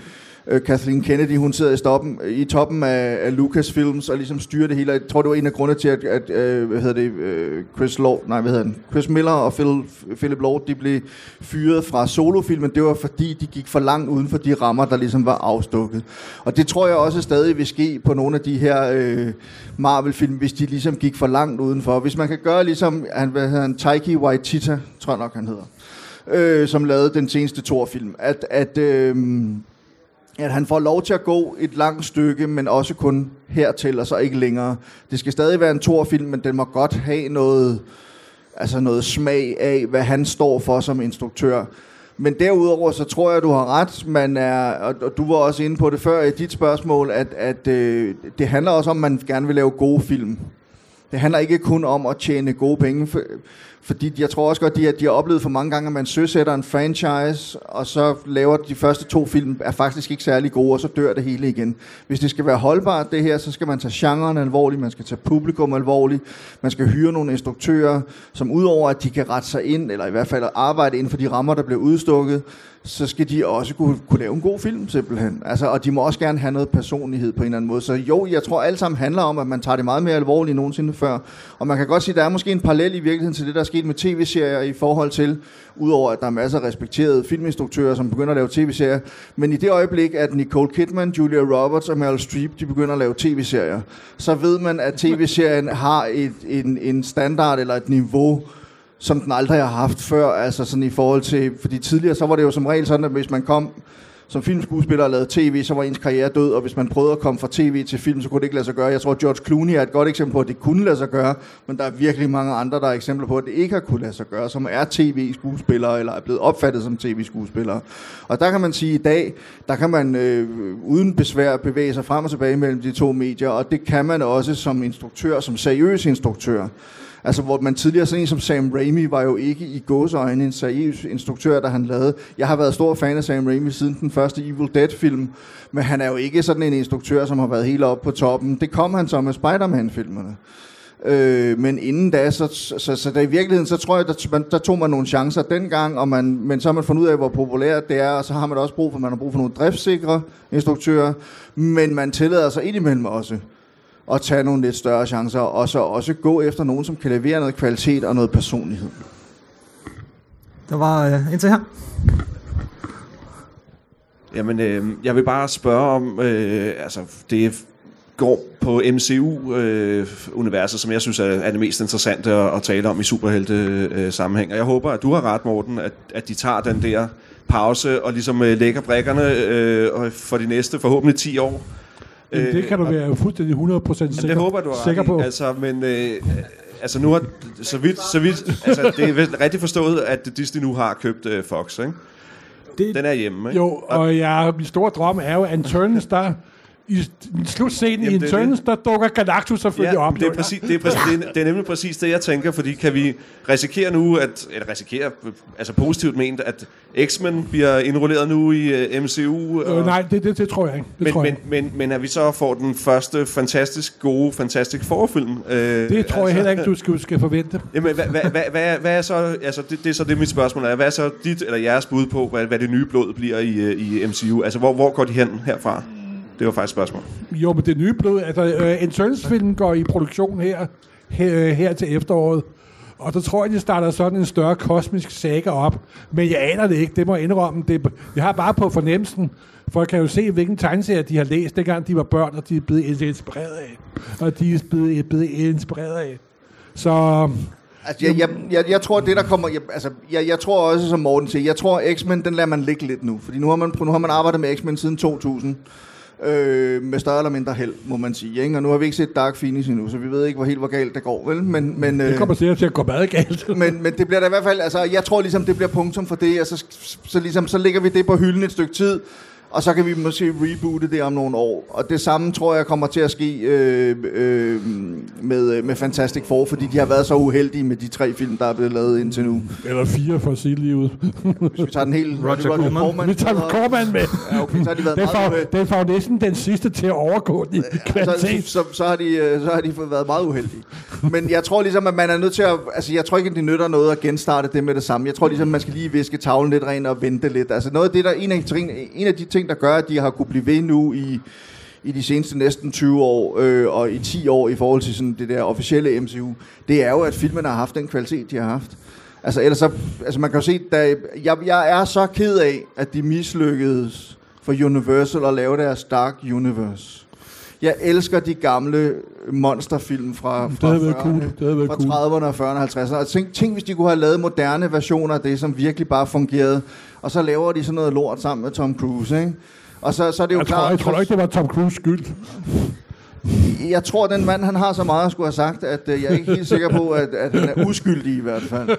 øh, Kathleen Kennedy, hun sidder i, stoppen, i toppen af, af Lucasfilms og ligesom styrer det hele. Jeg tror, det var en af grundene til, at, at øh, hvad hedder det, øh, Chris Lord, nej, hvad hedder han? Chris Miller og Phil, Philip Lord, de blev fyret fra solofilmen. Det var fordi, de gik for langt uden for de rammer, der ligesom var afstukket. Og det tror jeg også stadig vil ske på nogle af de her øh, Marvel-film, hvis de ligesom gik for langt udenfor. Hvis man kan gøre ligesom, han, hvad hedder han, Taiki Waititi, tror jeg nok, han hedder, øh, som lavede den seneste Thor-film, at, at øh, at han får lov til at gå et langt stykke, men også kun hertil, og så ikke længere. Det skal stadig være en Thor-film, men den må godt have noget, altså noget smag af, hvad han står for som instruktør. Men derudover, så tror jeg, du har ret. Man er, og, du var også inde på det før i dit spørgsmål, at, at øh, det handler også om, at man gerne vil lave gode film. Det handler ikke kun om at tjene gode penge, for, fordi jeg tror også godt, de, at de har oplevet for mange gange, at man søsætter en franchise, og så laver de første to film, er faktisk ikke særlig gode, og så dør det hele igen. Hvis det skal være holdbart, det her, så skal man tage genren alvorligt, man skal tage publikum alvorligt, man skal hyre nogle instruktører, som udover at de kan rette sig ind, eller i hvert fald arbejde inden for de rammer, der bliver udstukket, så skal de også kunne, kunne lave en god film, simpelthen. Altså, og de må også gerne have noget personlighed på en eller anden måde. Så jo, jeg tror alt sammen handler om, at man tager det meget mere alvorligt end nogensinde før. Og man kan godt sige, at der er måske en parallel i virkeligheden til det, der er sket med tv-serier i forhold til, udover at der er masser af respekterede filminstruktører, som begynder at lave tv-serier. Men i det øjeblik, at Nicole Kidman, Julia Roberts og Meryl Streep, de begynder at lave tv-serier, så ved man, at tv-serien har et, en, en standard eller et niveau, som den aldrig har haft før, altså sådan i forhold til, fordi tidligere så var det jo som regel sådan, at hvis man kom som filmskuespiller og lavede tv, så var ens karriere død, og hvis man prøvede at komme fra tv til film, så kunne det ikke lade sig gøre. Jeg tror, George Clooney er et godt eksempel på, at det kunne lade sig gøre, men der er virkelig mange andre, der er eksempler på, at det ikke har kunne lade sig gøre, som er tv-skuespillere, eller er blevet opfattet som tv-skuespillere. Og der kan man sige, at i dag, der kan man øh, uden besvær bevæge sig frem og tilbage mellem de to medier, og det kan man også som instruktør, som seriøs instruktør. Altså, hvor man tidligere, sådan en som Sam Raimi, var jo ikke i gåseøjne en seriøs instruktør, der han lavede. Jeg har været stor fan af Sam Raimi siden den første Evil Dead-film, men han er jo ikke sådan en instruktør, som har været helt oppe på toppen. Det kom han så med Spider-Man-filmerne. Øh, men inden da, så, så, så, så der i virkeligheden, så tror jeg, der, man, der tog man nogle chancer dengang, og man, men så har man fundet ud af, hvor populært det er, og så har man også brug for, man har brug for nogle driftsikre instruktører, men man tillader sig indimellem også at tage nogle lidt større chancer, og så også gå efter nogen, som kan levere noget kvalitet og noget personlighed. Der var øh, indtil her. Jamen, øh, jeg vil bare spørge om, øh, altså, det går på MCU-universet, øh, som jeg synes er, er det mest interessante at, at tale om i superhelte-sammenhæng. Og jeg håber, at du har ret, Morten, at, at de tager den der pause og ligesom øh, lægger brækkerne øh, for de næste forhåbentlig 10 år. Men det kan du være fuldstændig 100% sikker, det håber du er sikker på. Altså, men øh, altså nu har, så vidt, så vidt, altså det er vel rigtig forstået, at Disney nu har købt øh, Fox, ikke? Det, Den er hjemme, ikke? Jo, og jeg, min store drøm er jo, at Eternals, der i slutscenen i Jamen, det er Eternals, der dukker Galactus selvfølgelig Ja, op. det er, præcis, det, er præcis, det, er, det er nemlig præcis det, jeg tænker, fordi kan vi risikere nu, at, eller risikere, altså positivt ment, at X-Men bliver indrulleret nu i uh, MCU? Og, Øh, nej, det, det, det tror jeg ikke. Det, men, tror jeg. men, men, men at vi så får den første fantastisk gode, fantastisk forfilm? Øh, det tror jeg heller ikke, du skal, skal forvente. *laughs* Jamen, hvad, hvad, hvad, hvad, er- hvad er så, altså det, det er så det, mit spørgsmål er. Hvad er så dit eller jeres bud på, hvad, hvad det nye blod bliver i, øh, i MCU? Altså, hvor, hvor går de hen herfra? Det var faktisk et spørgsmål. Jo, men det nye blod, altså uh, Eternals-filmen går i produktion her, her, her til efteråret. Og der tror jeg, de starter sådan en større kosmisk saga op. Men jeg aner det ikke, det må jeg indrømme. Det, jeg har bare på fornemmelsen, for jeg kan jo se, hvilken tegneserie de har læst, dengang de var børn, og de er blevet inspireret af. Og de er blevet, blevet inspireret af. Så Altså, jeg, jeg, jeg, jeg tror, det der kommer... Jeg, altså, jeg, jeg tror også, som Morten siger, jeg tror, X-Men, den lader man ligge lidt nu. Fordi nu har man, nu har man arbejdet med X-Men siden 2000. Øh, med større eller mindre held, må man sige. Ikke? Og nu har vi ikke set Dark Phoenix endnu, så vi ved ikke, hvor helt hvor galt det går, vel? Men, men, det øh, kommer sikkert til at gå meget galt. *laughs* men, men det bliver da i hvert fald, altså jeg tror ligesom, det bliver punktum for det, og så, så, ligesom, så lægger vi det på hylden et stykke tid, og så kan vi måske reboote det om nogle år. Og det samme tror jeg kommer til at ske øh, øh, med, med Fantastic Four, fordi de har været så uheldige med de tre film, der er blevet lavet indtil nu. Eller fire for at sige lige ud. Hvis vi tager den helt... Roger Corman. Vi tager Corman med. Ja, okay, så har de været Den meget... uhe- den får næsten den sidste til at overgå den i så, kvalitet. så, så, har de, øh, så har de fået været meget uheldige. Men jeg tror ligesom, at man er nødt til at... Altså, jeg tror ikke, at det nytter noget at genstarte det med det samme. Jeg tror ligesom, at man skal lige viske tavlen lidt ren og vente lidt. Altså, noget af det, der, en, af, de- en af de ting, der gør, at de har kunne blive ved nu i, i de seneste næsten 20 år, øh, og i 10 år i forhold til sådan det der officielle MCU, det er jo, at filmene har haft den kvalitet, de har haft. Altså, ellers så, altså man kan jo se, da, jeg, jeg er så ked af, at de mislykkedes for Universal at lave deres Dark Universe. Jeg elsker de gamle monsterfilm fra, Det fra, været 40'erne, cool. Det fra cool. 30'erne og 40'erne og 50'erne. Og tænk, tænk, hvis de kunne have lavet moderne versioner af det, som virkelig bare fungerede. Og så laver de sådan noget lort sammen med Tom Cruise, ikke? Og så, så er det jo Jeg tror, klart... jeg tror ikke, det var Tom Cruise skyld. Jeg tror, den mand, han har så meget at skulle have sagt, at øh, jeg er ikke helt sikker på, at, at han er uskyldig i hvert fald.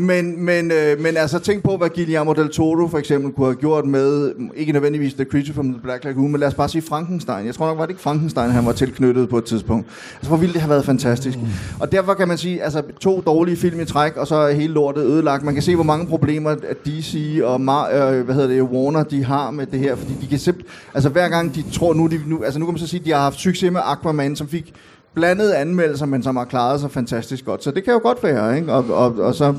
Men, men, øh, men altså, tænk på, hvad Guillermo del Toro for eksempel kunne have gjort med, ikke nødvendigvis The Creature from the Black Lagoon, men lad os bare sige Frankenstein. Jeg tror nok, var det ikke Frankenstein, han var tilknyttet på et tidspunkt. Altså, hvor ville det have været fantastisk. Og derfor kan man sige, altså, to dårlige film i træk, og så er hele lortet ødelagt. Man kan se, hvor mange problemer at DC og Mar- øh, hvad hedder det, Warner, de har med det her, fordi de kan simpelthen, altså hver gang de tror, nu, de, nu, altså nu kan man så sige, at de har haft succes med Aquaman, som fik blandede anmeldelser, men som har klaret sig fantastisk godt. Så det kan jo godt være, ikke? Og, og, og så,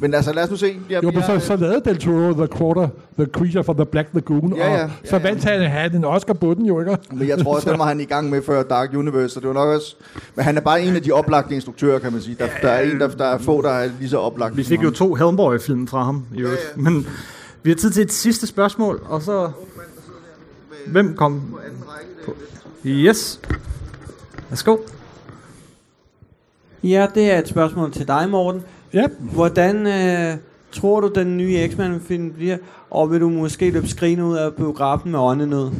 men altså, lad os nu se. Jeg, Jo, men så, så lavede Del Toro The Quarter, The Creature from the Black Lagoon, Ja, ja, og ja, så ja. vandt han, han en Oscar på den jo, ikke? Men jeg tror også, den *laughs* var han i gang med før Dark Universe, så det var nok også... Men han er bare en af de oplagte instruktører, kan man sige. Der, der er en, der, der er få, der er lige så oplagt. Vi fik jo to Hellboy-film fra ham, i øvrigt. Men vi har tid til et sidste spørgsmål, og så... Hvem kom? på? Yes. Værsgo. Ja, det er et spørgsmål til dig, Morten. Ja, Hvordan øh, tror du, den nye X-Men-film bliver? Og vil du måske løbe skrigende ud af biografen med åndenød?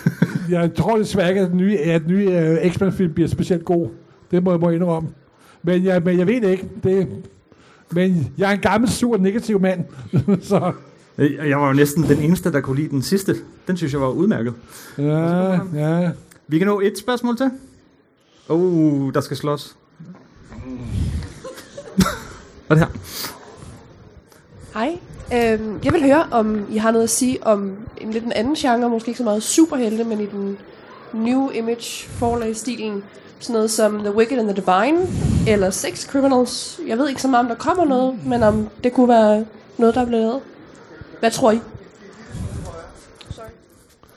*laughs* jeg tror desværre ikke, at den nye, at den nye uh, X-Men-film bliver specielt god. Det må jeg må indrømme. Men jeg, men jeg ved det ikke. Det, men jeg er en gammel, sur, negativ mand. *laughs* så Jeg var jo næsten den eneste, der kunne lide den sidste. Den synes jeg var udmærket. ja, ja. Vi kan nå et spørgsmål til. Oh, der skal slås. Hvad det her? Hej. Øhm, jeg vil høre, om I har noget at sige om en lidt en anden genre, måske ikke så meget superhelte, men i den new image forlag-stilen, sådan noget som The Wicked and the Divine, eller Sex Criminals. Jeg ved ikke så meget, om der kommer noget, men om det kunne være noget, der bliver lavet. Hvad tror I? Sorry.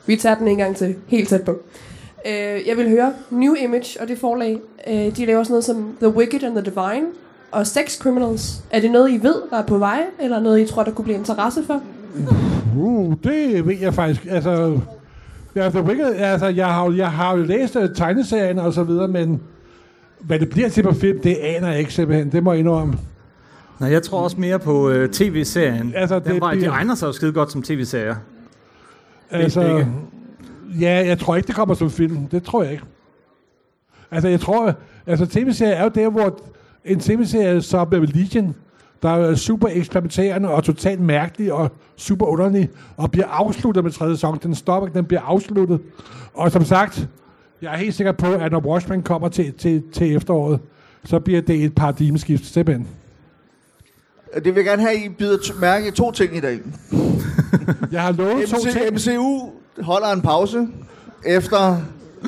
Vi tager den en gang til, helt tæt på. Øh, jeg vil høre New Image og det forlag. Øh, de laver sådan noget som The Wicked and the Divine og Sex Criminals. Er det noget, I ved, der er på vej, eller noget, I tror, der kunne blive interesse for? Uh, det ved jeg faktisk. Altså, ja, The Wicked, altså jeg, har, jo- jeg har jo læst uh, tegneserien og så videre, men hvad det bliver til på film, det aner jeg ikke simpelthen. Det må jeg indrømme. Nej, jeg tror også mere på øh, tv-serien. Altså, Den det var, de bliver- egner sig jo skide godt som tv-serier. Altså, ikke. Ja, jeg tror ikke, det kommer som film. Det tror jeg ikke. Altså, jeg tror, altså tv-serier er jo der, hvor en tv-serie som Legion, der er super eksperimenterende og totalt mærkelig og super underlig, og bliver afsluttet med tredje sæson. Den stopper, den bliver afsluttet. Og som sagt, jeg er helt sikker på, at når Watchmen kommer til, til, til efteråret, så bliver det et paradigmeskift, simpelthen. Det vil jeg gerne have, at I bider mærke to ting i dag. Jeg har lovet to MC, ting MCU holder en pause efter,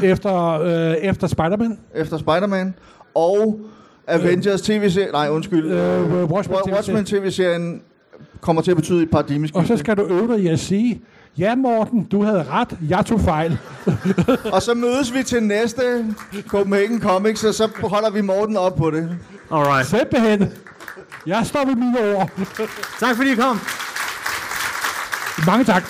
efter, øh, efter Spider-Man. efter Spider-Man, og Avengers tv-serien, nej undskyld, Øh, Watchmen, Wa- Watchmen tv-serien kommer til at betyde et paradigmeskift. Og så skal du øve dig i at sige, ja Morten, du havde ret, jeg tog fejl. *laughs* Og så mødes vi til næste Copenhagen Comics, og så holder vi Morten op på det. Alright. Simpelthen. Jeg står ved mine ord. Tak fordi I kom. Mange tak.